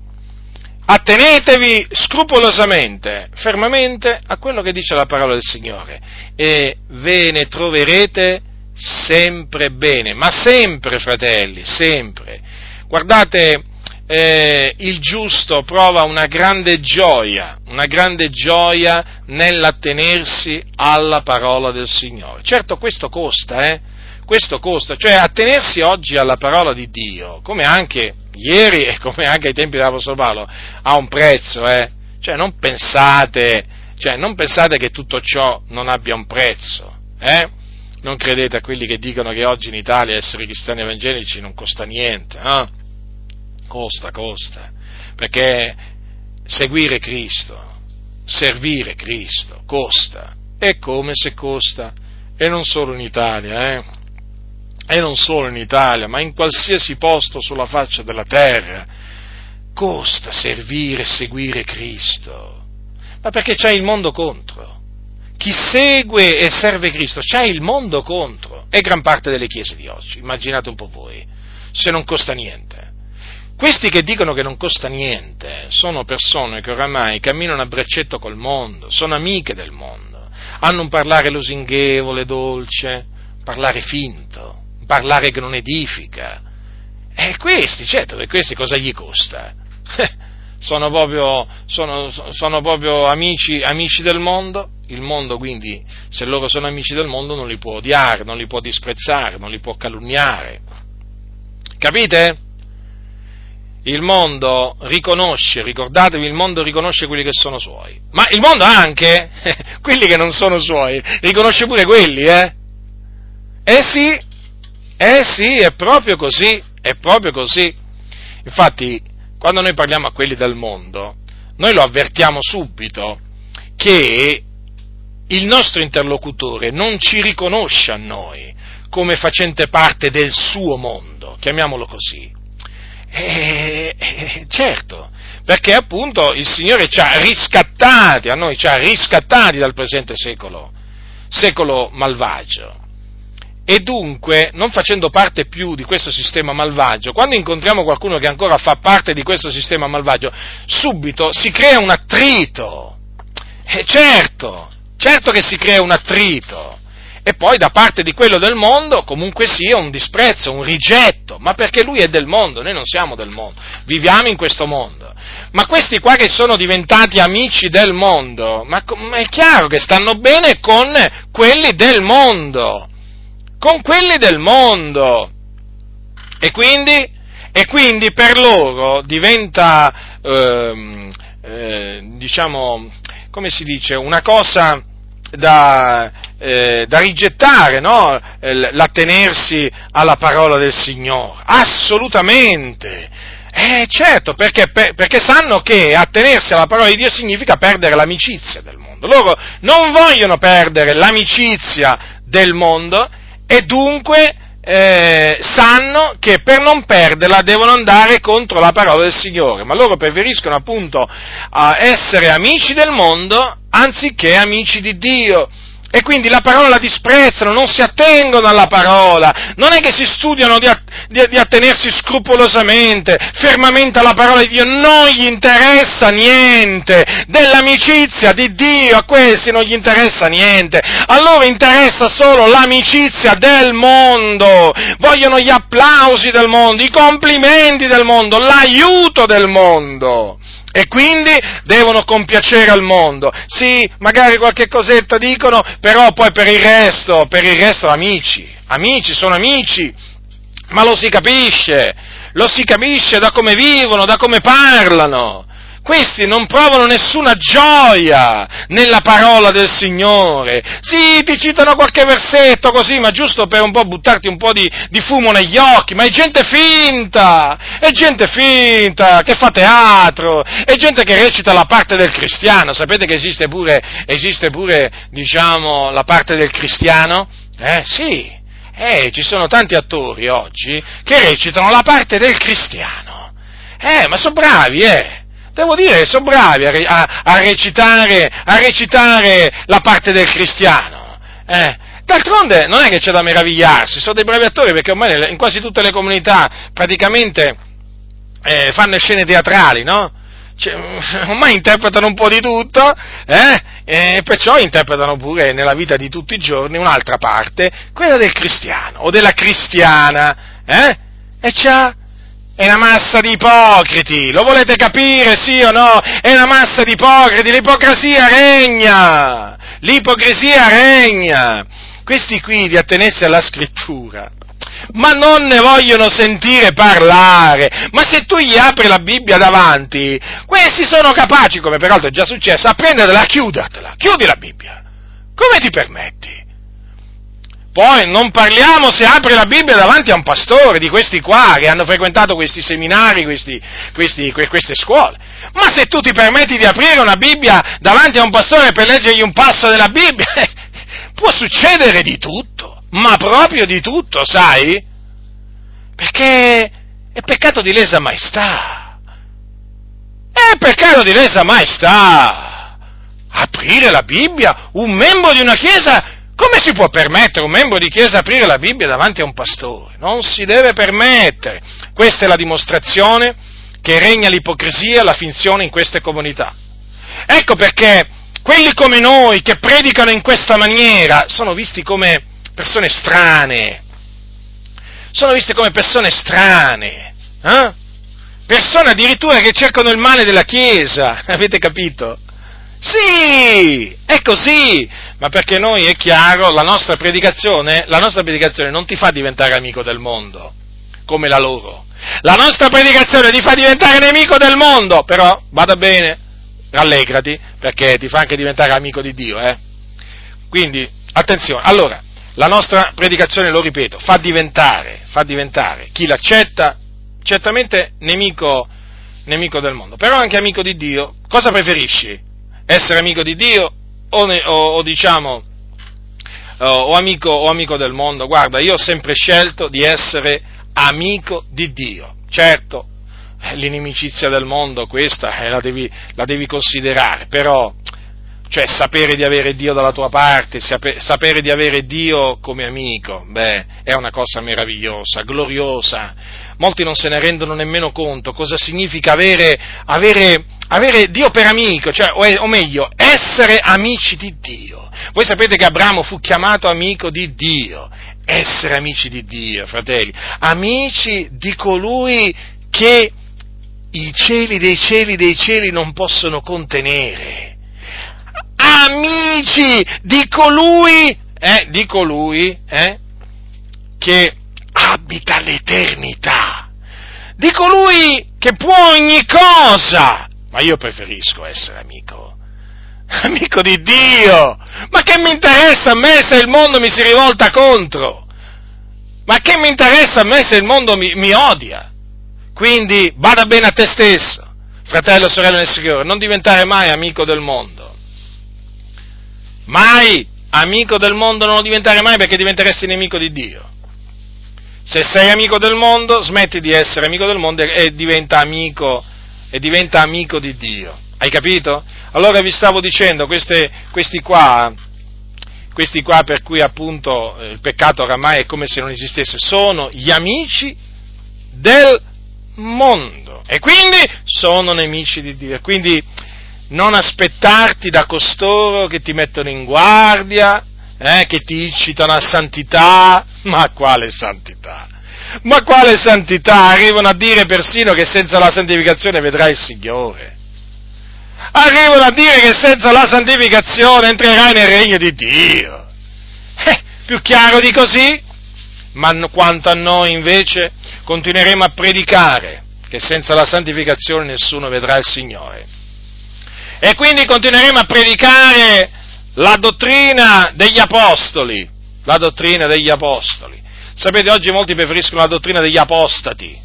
Attenetevi scrupolosamente, fermamente a quello che dice la parola del Signore e ve ne troverete sempre bene, ma sempre fratelli, sempre. Guardate, eh, il giusto prova una grande gioia, una grande gioia nell'attenersi alla parola del Signore. Certo questo costa, eh? questo costa, cioè attenersi oggi alla parola di Dio, come anche ieri e come anche ai tempi dell'Apostolo Paolo, ha un prezzo, eh? Cioè non pensate, cioè non pensate che tutto ciò non abbia un prezzo, eh? Non credete a quelli che dicono che oggi in Italia essere cristiani evangelici non costa niente, eh? Costa, costa, perché seguire Cristo, servire Cristo, costa, è come se costa, e non solo in Italia, eh? e non solo in Italia, ma in qualsiasi posto sulla faccia della terra, costa servire e seguire Cristo. Ma perché c'è il mondo contro. Chi segue e serve Cristo c'è il mondo contro. E gran parte delle chiese di oggi, immaginate un po' voi, se non costa niente. Questi che dicono che non costa niente sono persone che oramai camminano a braccetto col mondo, sono amiche del mondo, hanno un parlare lusinghevole, dolce, parlare finto, parlare che non edifica. E questi, certo, e questi cosa gli costa? sono proprio, sono, sono proprio amici, amici del mondo, il mondo quindi, se loro sono amici del mondo, non li può odiare, non li può disprezzare, non li può calunniare. Capite? Il mondo riconosce, ricordatevi, il mondo riconosce quelli che sono suoi, ma il mondo anche, quelli che non sono suoi, riconosce pure quelli, eh? Eh sì, eh sì, è proprio così, è proprio così. Infatti, quando noi parliamo a quelli del mondo, noi lo avvertiamo subito che il nostro interlocutore non ci riconosce a noi come facente parte del suo mondo, chiamiamolo così. E, e, certo, perché appunto il Signore ci ha riscattati, a noi ci ha riscattati dal presente secolo, secolo malvagio. E dunque, non facendo parte più di questo sistema malvagio, quando incontriamo qualcuno che ancora fa parte di questo sistema malvagio, subito si crea un attrito. E certo, certo che si crea un attrito e poi da parte di quello del mondo comunque sia un disprezzo, un rigetto, ma perché lui è del mondo, noi non siamo del mondo, viviamo in questo mondo. Ma questi qua che sono diventati amici del mondo, ma, ma è chiaro che stanno bene con quelli del mondo, con quelli del mondo. E quindi, e quindi per loro diventa, eh, eh, diciamo, come si dice, una cosa da, eh, da rigettare, no? l'attenersi alla parola del Signore. Assolutamente. Eh, certo, perché, per, perché sanno che attenersi alla parola di Dio significa perdere l'amicizia del mondo. Loro non vogliono perdere l'amicizia del mondo e dunque eh, sanno che per non perderla devono andare contro la parola del Signore, ma loro preferiscono appunto essere amici del mondo anziché amici di Dio. E quindi la parola la disprezzano, non si attengono alla parola, non è che si studiano di, di, di, attenersi scrupolosamente, fermamente alla parola di Dio, non gli interessa niente. Dell'amicizia di Dio, a questi non gli interessa niente, a loro interessa solo l'amicizia del mondo, vogliono gli applausi del mondo, i complimenti del mondo, l'aiuto del mondo e quindi devono compiacere al mondo. Sì, magari qualche cosetta dicono, però poi per il resto, per il resto amici, amici sono amici, ma lo si capisce, lo si capisce da come vivono, da come parlano questi non provano nessuna gioia nella parola del Signore. Sì, ti citano qualche versetto così, ma giusto per un po' buttarti un po' di, di fumo negli occhi, ma è gente finta, è gente finta, che fa teatro, è gente che recita la parte del cristiano. Sapete che esiste pure, esiste pure diciamo, la parte del cristiano? Eh, sì. Eh, ci sono tanti attori oggi che recitano la parte del cristiano. Eh, ma sono bravi, eh devo dire che sono bravi a, a, recitare, a, recitare, la parte del cristiano. Eh. D'altronde non è che c'è da meravigliarsi, sono dei bravi attori perché ormai in quasi tutte le comunità praticamente eh, fanno scene teatrali, no? Cioè, ormai interpretano un po' di tutto, eh? e perciò interpretano pure nella vita di tutti i giorni un'altra parte, quella del cristiano o della cristiana, eh? e c'ha è una massa di ipocriti, lo volete capire, sì o no? È una massa di ipocriti, l'ipocrisia regna, l'ipocrisia regna. Questi qui di attenersi alla scrittura, ma non ne vogliono sentire parlare. Ma se tu gli apri la Bibbia davanti, questi sono capaci, come peraltro è già successo, a prenderla, a chiudertela, chiudi la Bibbia. Come ti permetti? Poi non parliamo se apri la Bibbia davanti a un pastore di questi qua che hanno frequentato questi seminari, questi, questi, queste scuole. Ma se tu ti permetti di aprire una Bibbia davanti a un pastore per leggergli un passo della Bibbia, può succedere di tutto, ma proprio di tutto, sai? Perché è peccato di lesa maestà. È peccato di lesa maestà. Aprire la Bibbia, un membro di una chiesa come si può permettere un membro di chiesa aprire la Bibbia davanti a un pastore? Non si deve permettere. Questa è la dimostrazione che regna l'ipocrisia, la finzione in queste comunità. Ecco perché quelli come noi che predicano in questa maniera sono visti come persone strane. Sono visti come persone strane. Eh? Persone addirittura che cercano il male della Chiesa, avete capito? Sì, è così, ma perché noi è chiaro, la nostra predicazione, la nostra predicazione non ti fa diventare amico del mondo, come la loro. La nostra predicazione ti fa diventare nemico del mondo, però vada bene, rallegrati, perché ti fa anche diventare amico di Dio, eh? Quindi, attenzione, allora, la nostra predicazione, lo ripeto, fa diventare, fa diventare chi l'accetta, certamente nemico, nemico del mondo, però anche amico di Dio. Cosa preferisci? Essere amico di Dio o, o, o diciamo, o amico, o amico del mondo, guarda, io ho sempre scelto di essere amico di Dio. Certo, l'inimicizia del mondo, questa eh, la devi, la devi considerare, però cioè sapere di avere Dio dalla tua parte, sapere di avere Dio come amico, beh, è una cosa meravigliosa, gloriosa. Molti non se ne rendono nemmeno conto cosa significa avere, avere, avere Dio per amico, cioè, o, o meglio, essere amici di Dio. Voi sapete che Abramo fu chiamato amico di Dio, essere amici di Dio, fratelli, amici di colui che i cieli dei cieli dei cieli non possono contenere. Amici di colui, eh, di colui eh, che abita l'eternità, di colui che può ogni cosa. Ma io preferisco essere amico, amico di Dio. Ma che mi interessa a me se il mondo mi si rivolta contro? Ma che mi interessa a me se il mondo mi, mi odia? Quindi bada bene a te stesso, fratello sorella nel Signore, non diventare mai amico del mondo Mai amico del mondo non lo diventare mai perché diventeresti nemico di Dio. Se sei amico del mondo, smetti di essere amico del mondo e diventa amico, e diventa amico di Dio. Hai capito? Allora vi stavo dicendo, queste, questi qua, questi qua per cui appunto il peccato oramai è come se non esistesse, sono gli amici del mondo e quindi sono nemici di Dio. Quindi non aspettarti da costoro che ti mettono in guardia, eh, che ti incitano a santità, ma quale santità? Ma quale santità? Arrivano a dire persino che senza la santificazione vedrai il Signore. Arrivano a dire che senza la santificazione entrerai nel regno di Dio. Eh, più chiaro di così? Ma quanto a noi invece continueremo a predicare che senza la santificazione nessuno vedrà il Signore e quindi continueremo a predicare la dottrina degli apostoli, la dottrina degli apostoli. Sapete, oggi molti preferiscono la dottrina degli apostati.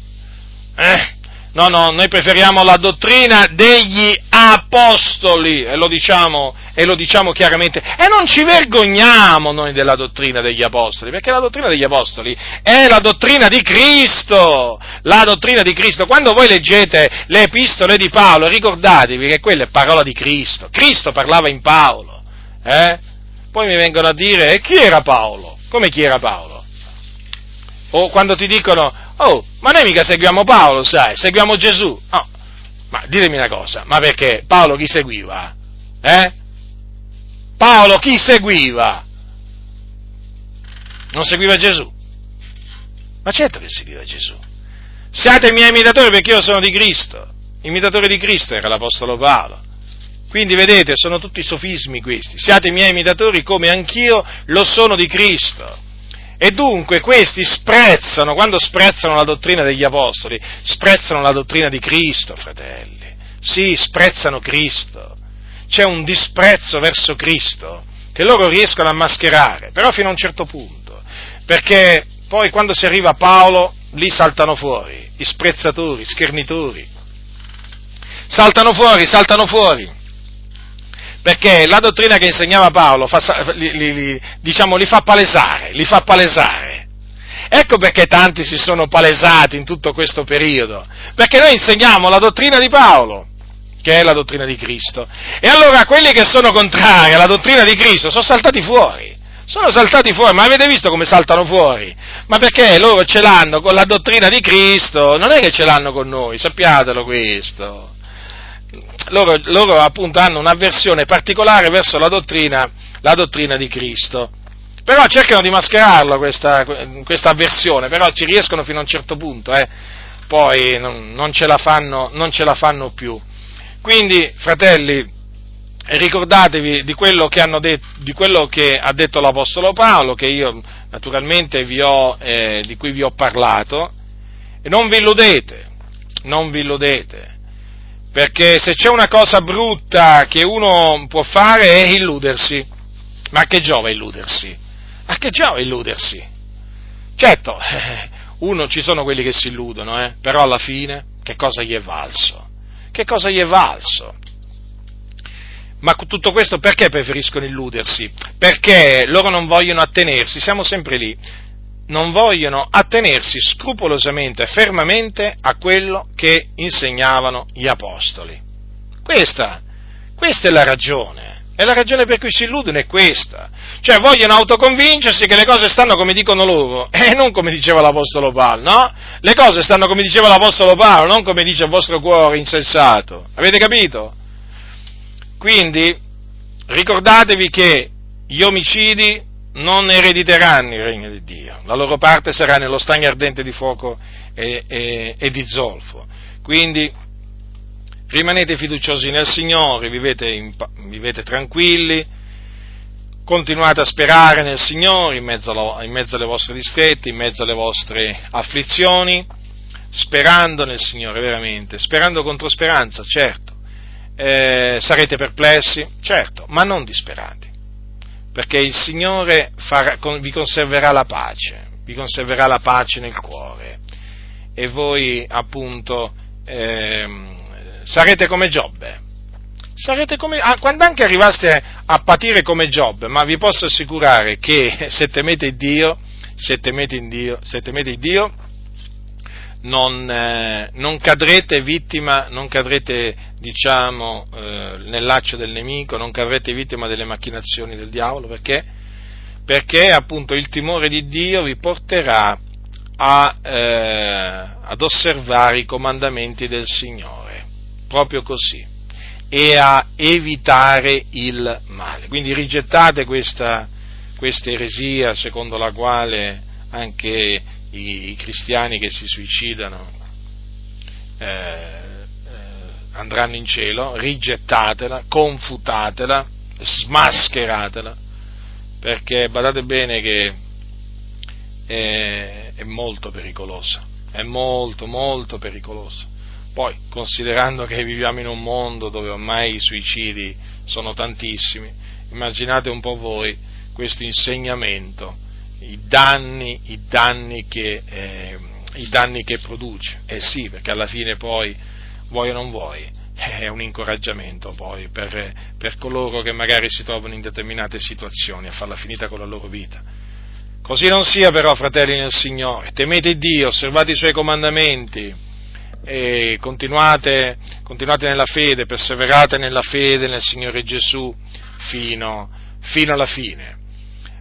Eh? No, no, noi preferiamo la dottrina degli apostoli e lo diciamo e lo diciamo chiaramente, e non ci vergogniamo noi della dottrina degli apostoli, perché la dottrina degli apostoli è la dottrina di Cristo, la dottrina di Cristo. Quando voi leggete le epistole di Paolo, ricordatevi che quella è parola di Cristo, Cristo parlava in Paolo, eh? Poi mi vengono a dire, e chi era Paolo? Come chi era Paolo? O quando ti dicono, oh, ma noi mica seguiamo Paolo, sai, seguiamo Gesù. No, ma ditemi una cosa, ma perché Paolo chi seguiva? Eh? Paolo chi seguiva? Non seguiva Gesù? Ma certo che seguiva Gesù. Siate miei imitatori perché io sono di Cristo. Imitatore di Cristo era l'Apostolo Paolo. Quindi vedete, sono tutti sofismi questi. Siate miei imitatori come anch'io lo sono di Cristo. E dunque questi sprezzano, quando sprezzano la dottrina degli Apostoli, sprezzano la dottrina di Cristo, fratelli. Sì, sprezzano Cristo c'è un disprezzo verso Cristo che loro riescono a mascherare, però fino a un certo punto, perché poi quando si arriva a Paolo, lì saltano fuori, i sprezzatori, i schernitori, saltano fuori, saltano fuori, perché la dottrina che insegnava Paolo fa, li, li, diciamo, li fa palesare, li fa palesare. Ecco perché tanti si sono palesati in tutto questo periodo, perché noi insegniamo la dottrina di Paolo, che è la dottrina di Cristo. E allora quelli che sono contrari alla dottrina di Cristo sono saltati fuori. Sono saltati fuori, ma avete visto come saltano fuori? Ma perché loro ce l'hanno con la dottrina di Cristo, non è che ce l'hanno con noi, sappiatelo questo. Loro, loro appunto hanno un'avversione particolare verso la dottrina, la dottrina di Cristo. Però cercano di mascherarla questa, questa avversione, però ci riescono fino a un certo punto, eh. poi non, non, ce fanno, non ce la fanno più. Quindi, fratelli, ricordatevi di quello, detto, di quello che, ha detto l'Apostolo Paolo, che io naturalmente ho, eh, di cui vi ho parlato, e non vi illudete, non vi illudete, perché se c'è una cosa brutta che uno può fare è illudersi. Ma a che giova illudersi? A che giova illudersi? Certo, uno ci sono quelli che si illudono, eh, però alla fine che cosa gli è valso? che cosa gli è valso? Ma tutto questo perché preferiscono illudersi? Perché loro non vogliono attenersi, siamo sempre lì, non vogliono attenersi scrupolosamente e fermamente a quello che insegnavano gli apostoli. Questa, questa è la ragione. E la ragione per cui si illudono è questa. Cioè vogliono autoconvincersi che le cose stanno come dicono loro e non come diceva l'Apostolo Paolo, no? Le cose stanno come diceva l'Apostolo Paolo, non come dice il vostro cuore insensato. Avete capito? Quindi ricordatevi che gli omicidi non erediteranno il regno di Dio, la loro parte sarà nello stagno ardente di fuoco e, e, e di zolfo. Quindi rimanete fiduciosi nel Signore, vivete, in, vivete tranquilli, continuate a sperare nel Signore in mezzo, alla, in mezzo alle vostre distretti, in mezzo alle vostre afflizioni, sperando nel Signore veramente, sperando contro speranza, certo. Eh, sarete perplessi, certo, ma non disperati, perché il Signore farà, vi conserverà la pace, vi conserverà la pace nel cuore e voi appunto eh, sarete come Giobbe. Sarete come, ah, quando anche arrivaste a patire come Giobbe, ma vi posso assicurare che se temete Dio, se temete Dio, se temete Dio, non, eh, non, cadrete vittima, non cadrete, diciamo, eh, nel laccio del nemico, non cadrete vittima delle macchinazioni del diavolo, perché? Perché appunto il timore di Dio vi porterà a, eh, ad osservare i comandamenti del Signore proprio così, e a evitare il male. Quindi rigettate questa, questa eresia secondo la quale anche i, i cristiani che si suicidano eh, eh, andranno in cielo, rigettatela, confutatela, smascheratela, perché badate bene che è, è molto pericolosa, è molto, molto pericolosa. Poi, considerando che viviamo in un mondo dove ormai i suicidi sono tantissimi, immaginate un po' voi questo insegnamento, i danni, i danni, che, eh, i danni che produce. Eh sì, perché alla fine poi, vuoi o non vuoi, è un incoraggiamento poi per, per coloro che magari si trovano in determinate situazioni a farla finita con la loro vita. Così non sia però, fratelli nel Signore, temete Dio, osservate i Suoi comandamenti, e continuate, continuate nella fede, perseverate nella fede nel Signore Gesù fino, fino alla fine.